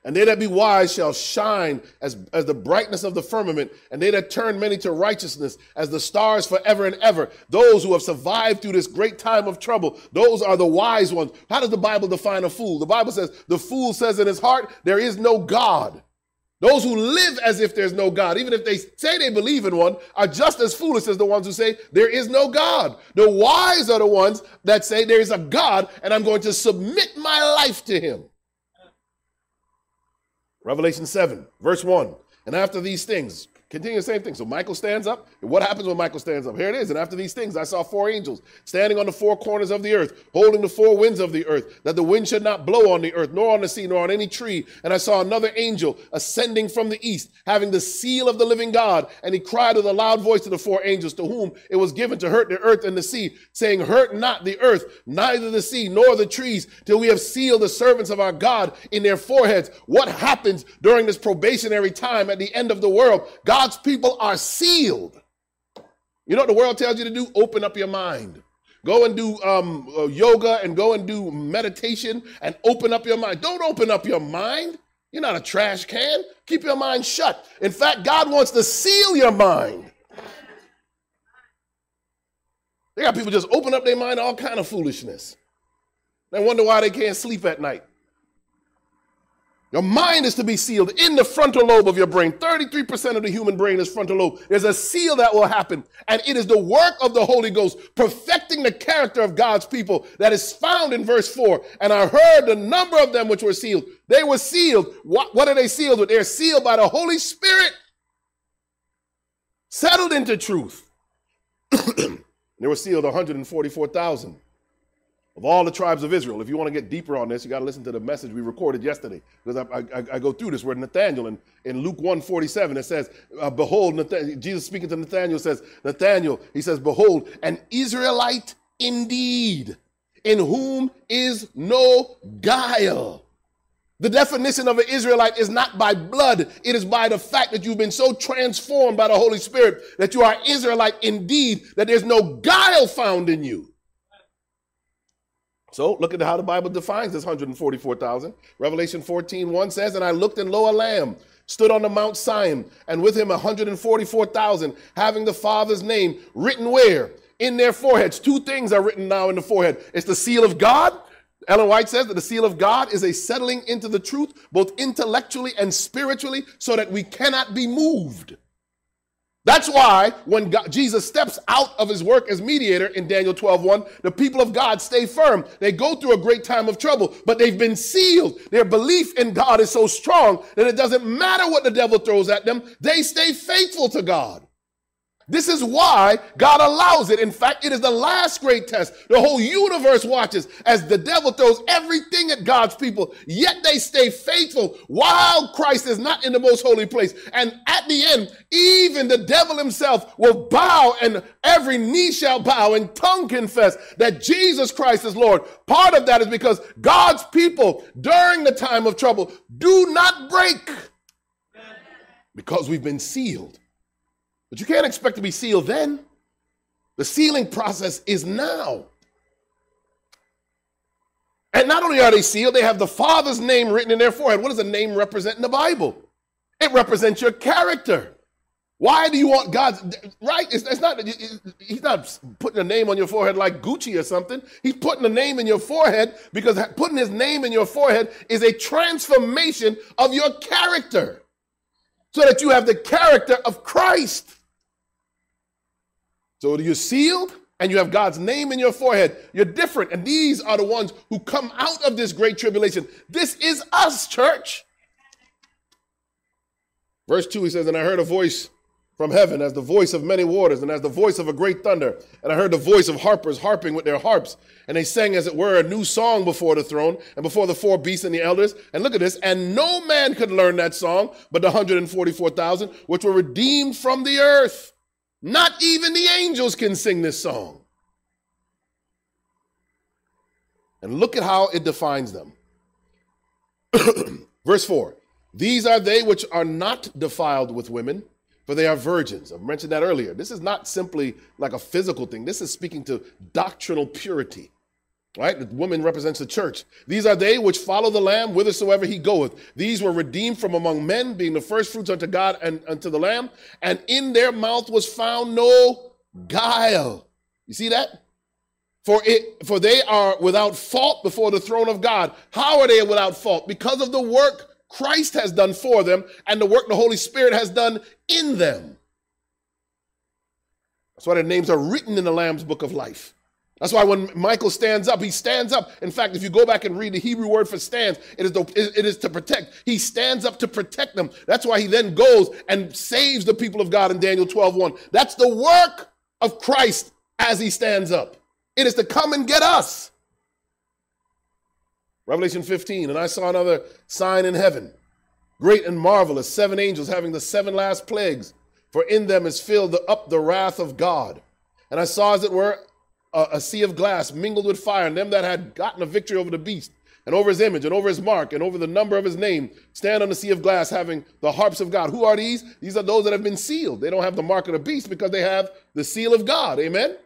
And they that be wise shall shine as, as the brightness of the firmament, and they that turn many to righteousness as the stars forever and ever. Those who have survived through this great time of trouble, those are the wise ones. How does the Bible define a fool? The Bible says, the fool says in his heart, there is no God. Those who live as if there's no God, even if they say they believe in one, are just as foolish as the ones who say there is no God. The wise are the ones that say there is a God and I'm going to submit my life to him. Revelation 7, verse 1. And after these things, Continue the same thing. So Michael stands up. And what happens when Michael stands up? Here it is. And after these things, I saw four angels standing on the four corners of the earth, holding the four winds of the earth, that the wind should not blow on the earth, nor on the sea, nor on any tree. And I saw another angel ascending from the east, having the seal of the living God. And he cried with a loud voice to the four angels, to whom it was given to hurt the earth and the sea, saying, Hurt not the earth, neither the sea, nor the trees, till we have sealed the servants of our God in their foreheads. What happens during this probationary time at the end of the world? God God's people are sealed. You know what the world tells you to do? Open up your mind. Go and do um, uh, yoga and go and do meditation and open up your mind. Don't open up your mind. You're not a trash can. Keep your mind shut. In fact, God wants to seal your mind. They got people just open up their mind to all kind of foolishness. They wonder why they can't sleep at night. Your mind is to be sealed in the frontal lobe of your brain. 33% of the human brain is frontal lobe. There's a seal that will happen. And it is the work of the Holy Ghost perfecting the character of God's people that is found in verse 4. And I heard the number of them which were sealed. They were sealed. What, what are they sealed with? They're sealed by the Holy Spirit, settled into truth. they were sealed 144,000 of all the tribes of Israel. If you want to get deeper on this, you got to listen to the message we recorded yesterday because I, I, I, go through this where Nathaniel in, in Luke 147 it says, uh, "Behold, Nathaniel, Jesus speaking to Nathaniel says, Nathaniel, he says, behold, an Israelite indeed, in whom is no guile." The definition of an Israelite is not by blood. It is by the fact that you've been so transformed by the Holy Spirit that you are Israelite indeed, that there's no guile found in you. So look at how the Bible defines this 144,000. Revelation 14, 1 says, And I looked and lo, a lamb stood on the Mount Sion, and with him 144,000, having the Father's name written where? In their foreheads. Two things are written now in the forehead. It's the seal of God. Ellen White says that the seal of God is a settling into the truth, both intellectually and spiritually, so that we cannot be moved. That's why when God, Jesus steps out of his work as mediator in Daniel 12 1, the people of God stay firm. They go through a great time of trouble, but they've been sealed. Their belief in God is so strong that it doesn't matter what the devil throws at them, they stay faithful to God. This is why God allows it. In fact, it is the last great test. The whole universe watches as the devil throws everything at God's people, yet they stay faithful while Christ is not in the most holy place. And at the end, even the devil himself will bow and every knee shall bow and tongue confess that Jesus Christ is Lord. Part of that is because God's people during the time of trouble do not break because we've been sealed but you can't expect to be sealed then. The sealing process is now. And not only are they sealed, they have the Father's name written in their forehead. What does a name represent in the Bible? It represents your character. Why do you want God's right? It's, it's not he's not putting a name on your forehead like Gucci or something. He's putting a name in your forehead because putting his name in your forehead is a transformation of your character so that you have the character of Christ. So you're sealed and you have God's name in your forehead. You're different. And these are the ones who come out of this great tribulation. This is us, church. Verse 2, he says, And I heard a voice from heaven as the voice of many waters and as the voice of a great thunder. And I heard the voice of harpers harping with their harps. And they sang, as it were, a new song before the throne and before the four beasts and the elders. And look at this. And no man could learn that song but the 144,000, which were redeemed from the earth. Not even the angels can sing this song. And look at how it defines them. Verse 4 These are they which are not defiled with women, for they are virgins. I mentioned that earlier. This is not simply like a physical thing, this is speaking to doctrinal purity. Right? The woman represents the church. These are they which follow the Lamb whithersoever he goeth. These were redeemed from among men, being the first fruits unto God and unto the Lamb. And in their mouth was found no guile. You see that? For it, for they are without fault before the throne of God. How are they without fault? Because of the work Christ has done for them and the work the Holy Spirit has done in them. That's why their names are written in the Lamb's book of life. That's why when Michael stands up, he stands up. In fact, if you go back and read the Hebrew word for stands, it is, the, it is to protect. He stands up to protect them. That's why he then goes and saves the people of God in Daniel 12 1. That's the work of Christ as he stands up. It is to come and get us. Revelation 15, and I saw another sign in heaven, great and marvelous, seven angels having the seven last plagues, for in them is filled up the wrath of God. And I saw, as it were, a, a sea of glass mingled with fire, and them that had gotten a victory over the beast, and over his image, and over his mark, and over the number of his name, stand on the sea of glass, having the harps of God. Who are these? These are those that have been sealed. They don't have the mark of the beast because they have the seal of God. Amen?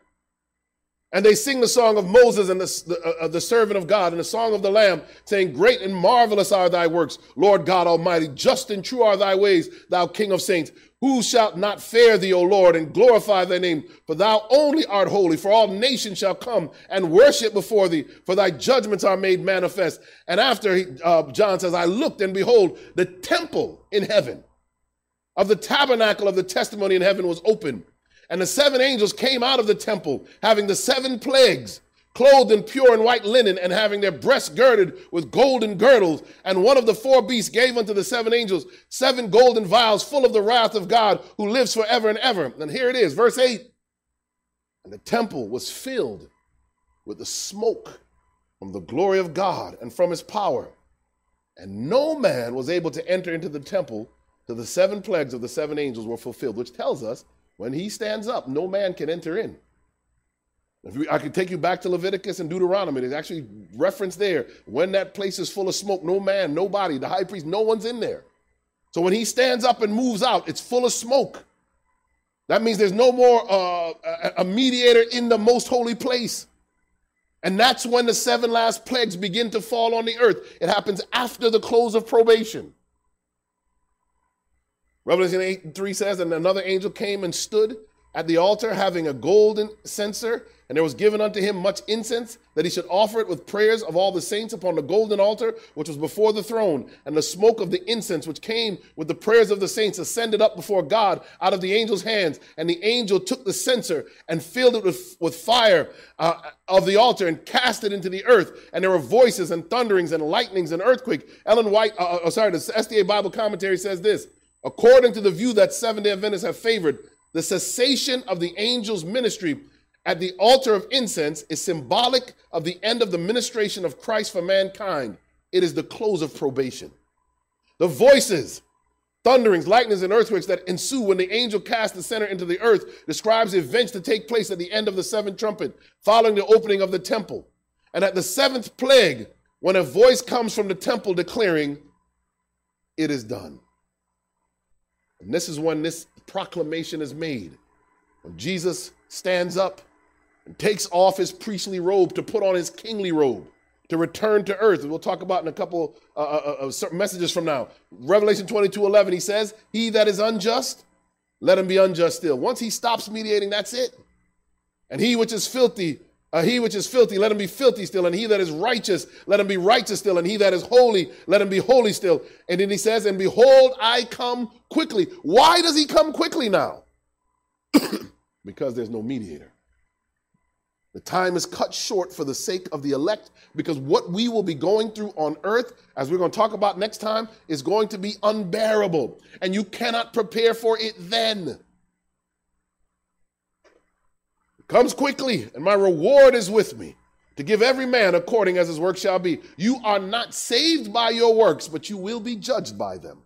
And they sing the song of Moses and the, the, uh, the, servant of God and the song of the Lamb, saying, Great and marvelous are thy works, Lord God Almighty. Just and true are thy ways, thou King of saints. Who shalt not fear thee, O Lord, and glorify thy name? For thou only art holy, for all nations shall come and worship before thee, for thy judgments are made manifest. And after, he, uh, John says, I looked and behold, the temple in heaven of the tabernacle of the testimony in heaven was open. And the seven angels came out of the temple, having the seven plagues, clothed in pure and white linen, and having their breasts girded with golden girdles. And one of the four beasts gave unto the seven angels seven golden vials full of the wrath of God, who lives forever and ever. And here it is, verse 8. And the temple was filled with the smoke from the glory of God and from his power. And no man was able to enter into the temple till the seven plagues of the seven angels were fulfilled, which tells us when he stands up, no man can enter in. If we, I could take you back to Leviticus and Deuteronomy. There's actually reference there. When that place is full of smoke, no man, nobody, the high priest, no one's in there. So when he stands up and moves out, it's full of smoke. That means there's no more uh, a mediator in the most holy place. And that's when the seven last plagues begin to fall on the earth. It happens after the close of probation. Revelation 8 and 3 says, And another angel came and stood at the altar, having a golden censer, and there was given unto him much incense, that he should offer it with prayers of all the saints upon the golden altar, which was before the throne. And the smoke of the incense, which came with the prayers of the saints, ascended up before God out of the angel's hands. And the angel took the censer and filled it with, with fire uh, of the altar and cast it into the earth. And there were voices and thunderings and lightnings and earthquake. Ellen White, uh, uh sorry, the SDA Bible commentary says this according to the view that Seventh day Adventists have favored, the cessation of the angel's ministry at the altar of incense is symbolic of the end of the ministration of Christ for mankind. It is the close of probation. The voices, thunderings, lightnings, and earthquakes that ensue when the angel casts the censer into the earth describes events to take place at the end of the seventh trumpet, following the opening of the temple. And at the seventh plague, when a voice comes from the temple declaring, It is done. And this is when this proclamation is made. When Jesus stands up and takes off his priestly robe to put on his kingly robe to return to earth. We'll talk about in a couple uh, uh, uh messages from now. Revelation 22 11, he says, He that is unjust, let him be unjust still. Once he stops mediating, that's it. And he which is filthy, uh, he which is filthy, let him be filthy still. And he that is righteous, let him be righteous still. And he that is holy, let him be holy still. And then he says, And behold, I come quickly. Why does he come quickly now? because there's no mediator. The time is cut short for the sake of the elect because what we will be going through on earth, as we're going to talk about next time, is going to be unbearable. And you cannot prepare for it then comes quickly, and my reward is with me to give every man according as his work shall be. You are not saved by your works, but you will be judged by them.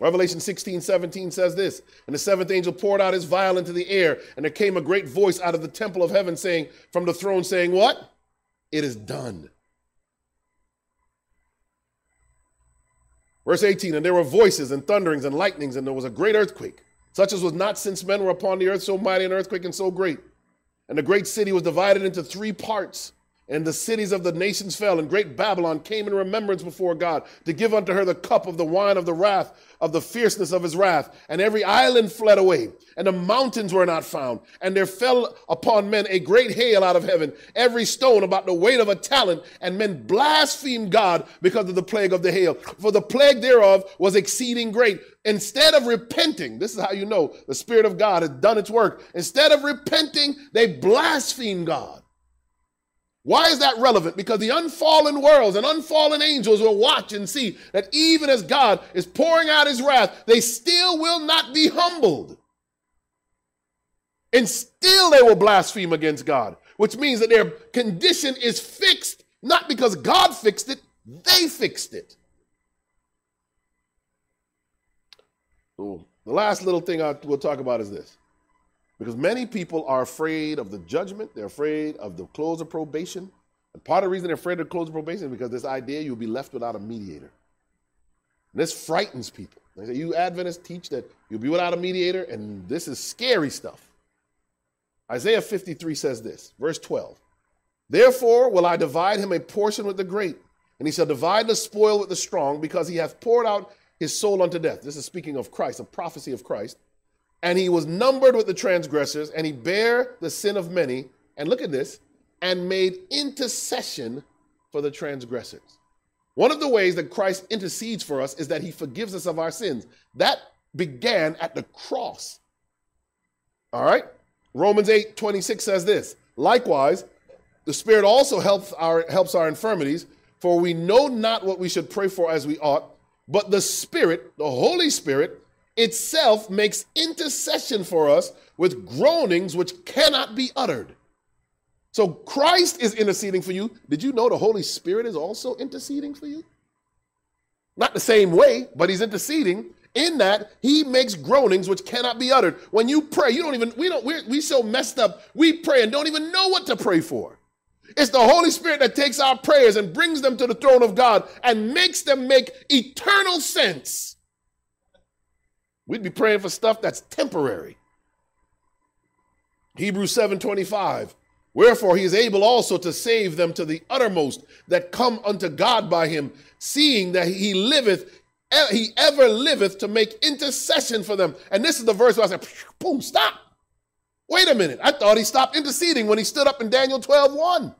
Revelation 16, 17 says this And the seventh angel poured out his vial into the air, and there came a great voice out of the temple of heaven saying, from the throne, saying, What? It is done. Verse 18, and there were voices and thunderings and lightnings, and there was a great earthquake, such as was not since men were upon the earth, so mighty an earthquake and so great. And the great city was divided into three parts and the cities of the nations fell, and great Babylon came in remembrance before God to give unto her the cup of the wine of the wrath, of the fierceness of his wrath. And every island fled away, and the mountains were not found. And there fell upon men a great hail out of heaven, every stone about the weight of a talent. And men blasphemed God because of the plague of the hail. For the plague thereof was exceeding great. Instead of repenting, this is how you know the Spirit of God has done its work. Instead of repenting, they blasphemed God. Why is that relevant? Because the unfallen worlds and unfallen angels will watch and see that even as God is pouring out his wrath, they still will not be humbled. And still they will blaspheme against God, which means that their condition is fixed, not because God fixed it, they fixed it. So the last little thing I will talk about is this. Because many people are afraid of the judgment, they're afraid of the close of probation. And part of the reason they're afraid of the close of probation is because this idea you'll be left without a mediator. And this frightens people. They say, you Adventists teach that you'll be without a mediator, and this is scary stuff. Isaiah 53 says this, verse 12 Therefore will I divide him a portion with the great, and he shall divide the spoil with the strong, because he hath poured out his soul unto death. This is speaking of Christ, a prophecy of Christ and he was numbered with the transgressors, and he bare the sin of many. And look at this, and made intercession for the transgressors. One of the ways that Christ intercedes for us is that he forgives us of our sins. That began at the cross. All right? Romans 8 26 says this Likewise, the Spirit also helps our, helps our infirmities, for we know not what we should pray for as we ought, but the Spirit, the Holy Spirit, itself makes intercession for us with groanings which cannot be uttered. So Christ is interceding for you. Did you know the Holy Spirit is also interceding for you? Not the same way, but he's interceding in that he makes groanings which cannot be uttered. When you pray, you don't even, we don't, we're, we so messed up, we pray and don't even know what to pray for. It's the Holy Spirit that takes our prayers and brings them to the throne of God and makes them make eternal sense. We'd be praying for stuff that's temporary. Hebrews 7:25. Wherefore he is able also to save them to the uttermost that come unto God by him, seeing that he liveth, he ever liveth to make intercession for them. And this is the verse where I said, boom, stop. Wait a minute. I thought he stopped interceding when he stood up in Daniel 12, 1.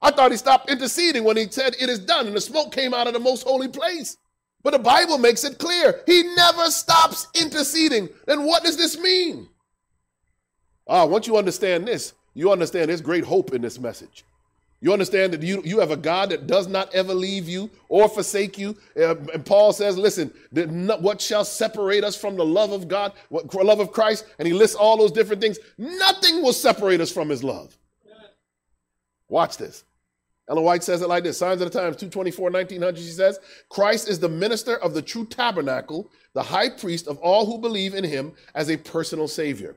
I thought he stopped interceding when he said, It is done, and the smoke came out of the most holy place. But the Bible makes it clear he never stops interceding. Then what does this mean? Ah, once you understand this, you understand there's great hope in this message. You understand that you, you have a God that does not ever leave you or forsake you. Uh, and Paul says, listen, what shall separate us from the love of God, what love of Christ? And he lists all those different things. Nothing will separate us from his love. Watch this. Ellen White says it like this Signs of the Times, 224, 1900. She says, Christ is the minister of the true tabernacle, the high priest of all who believe in him as a personal savior.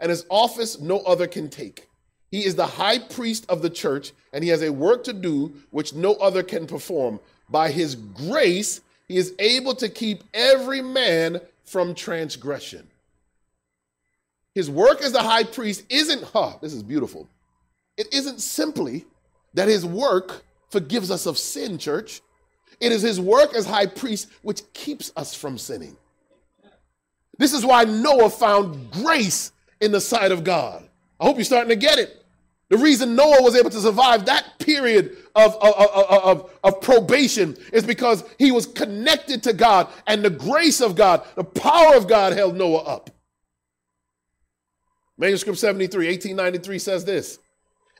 And his office no other can take. He is the high priest of the church, and he has a work to do which no other can perform. By his grace, he is able to keep every man from transgression. His work as the high priest isn't, huh, this is beautiful. It isn't simply that his work forgives us of sin, church. It is his work as high priest which keeps us from sinning. This is why Noah found grace in the sight of God. I hope you're starting to get it. The reason Noah was able to survive that period of, of, of, of, probation is because he was connected to God and the grace of God, the power of God held Noah up. Manuscript 73, 1893 says this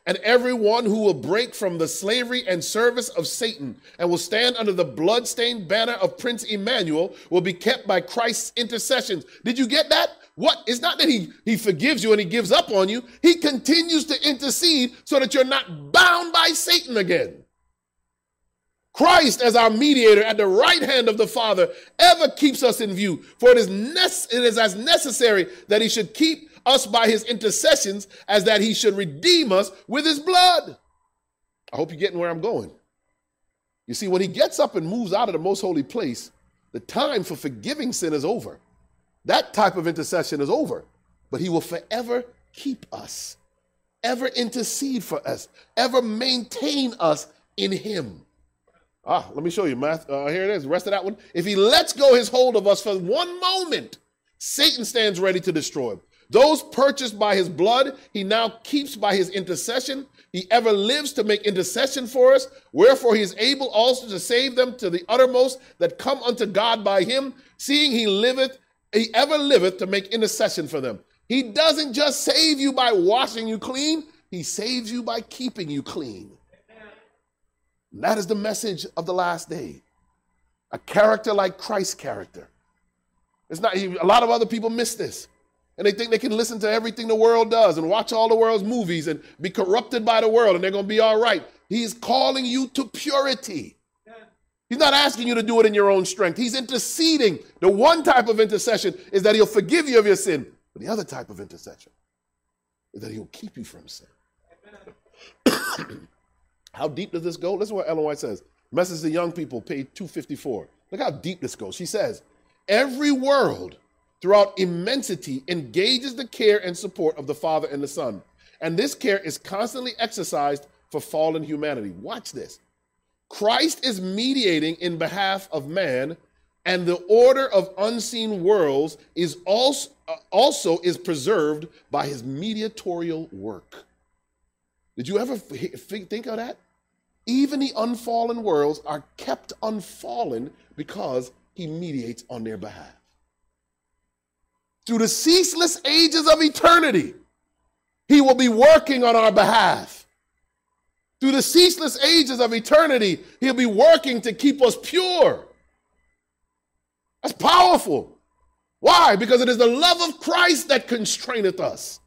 and everyone who will break from the slavery and service of Satan and will stand under the bloodstained banner of Prince Emmanuel will be kept by Christ's intercessions. Did you get that? What? It's not that he, he forgives you and he gives up on you. He continues to intercede so that you're not bound by Satan again. Christ, as our mediator at the right hand of the Father, ever keeps us in view. For it is, it is as necessary that he should keep us by his intercessions as that he should redeem us with his blood. I hope you're getting where I'm going. You see, when he gets up and moves out of the most holy place, The time for forgiving sin is over. That type of intercession is over. But he will forever keep us, ever intercede for us, ever maintain us in him. Ah, let me show you. Math, uh, here it is. The rest of that one. If he lets go his hold of us for one moment, Satan stands ready to destroy him. Those purchased by his blood, he now keeps by his intercession. He ever lives to make intercession for us. Wherefore he is able also to save them to the uttermost that come unto God by him, seeing he liveth, he ever liveth to make intercession for them. He doesn't just save you by washing you clean, he saves you by keeping you clean. And that is the message of the last day. A character like Christ's character. It's not a lot of other people miss this and they think they can listen to everything the world does and watch all the world's movies and be corrupted by the world and they're going to be all right. He's calling you to purity. He's not asking you to do it in your own strength. He's interceding. The one type of intercession is that he'll forgive you of your sin. But the other type of intercession is that he'll keep you from sin. how deep does this go? Listen to what Ellen White says. Message to young people, page 254. Look how deep this goes. She says, Every world throughout immensity engages the care and support of the Father and the Son. And this care is constantly exercised for fallen humanity. Watch this. Christ is mediating in behalf of man, and the order of unseen worlds is also, uh, also is preserved by his mediatorial work. Did you ever think of that? Even the unfallen worlds are kept unfallen because he mediates on their behalf through the ceaseless ages of eternity, He will be working on our behalf. Through the ceaseless ages of eternity, He'll be working to keep us pure. That's powerful. Why? Because it is the love of Christ that constraineth us.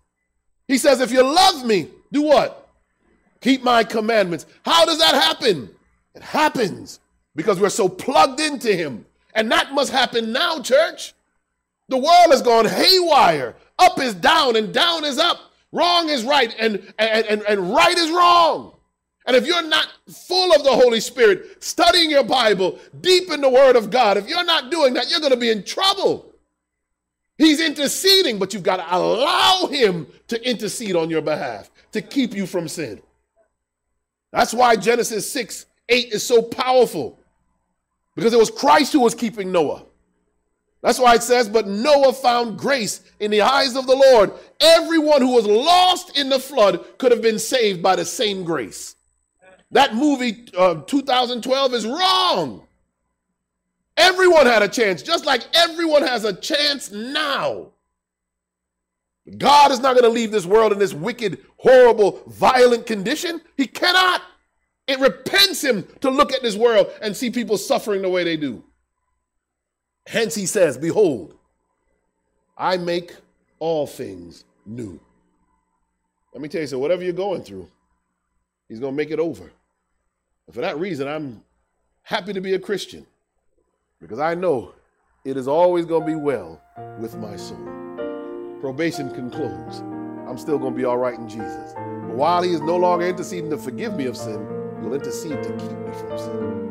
He says, If you love me, do what? Keep my commandments. How does that happen? It happens because we're so plugged into Him. And that must happen now, church. The world has gone haywire. Up is down and down is up. Wrong is right and, and, and, and right is wrong. And if you're not full of the Holy Spirit, studying your Bible, deep in the Word of God, if you're not doing that, you're going to be in trouble. He's interceding, but you've got to allow Him to intercede on your behalf to keep you from sin. That's why Genesis 6 8 is so powerful because it was Christ who was keeping Noah. That's why it says, But Noah found grace in the eyes of the Lord. Everyone who was lost in the flood could have been saved by the same grace. That movie, uh, 2012, is wrong. Everyone had a chance, just like everyone has a chance now. God is not going to leave this world in this wicked, horrible, violent condition. He cannot. It repents him to look at this world and see people suffering the way they do. Hence he says, Behold, I make all things new. Let me tell you so whatever you're going through, he's going to make it over. And for that reason, I'm happy to be a Christian because I know it is always going to be well with my soul. Probation can close. I'm still going to be all right in Jesus. But while he is no longer interceding to forgive me of sin, he'll intercede to keep me from sin.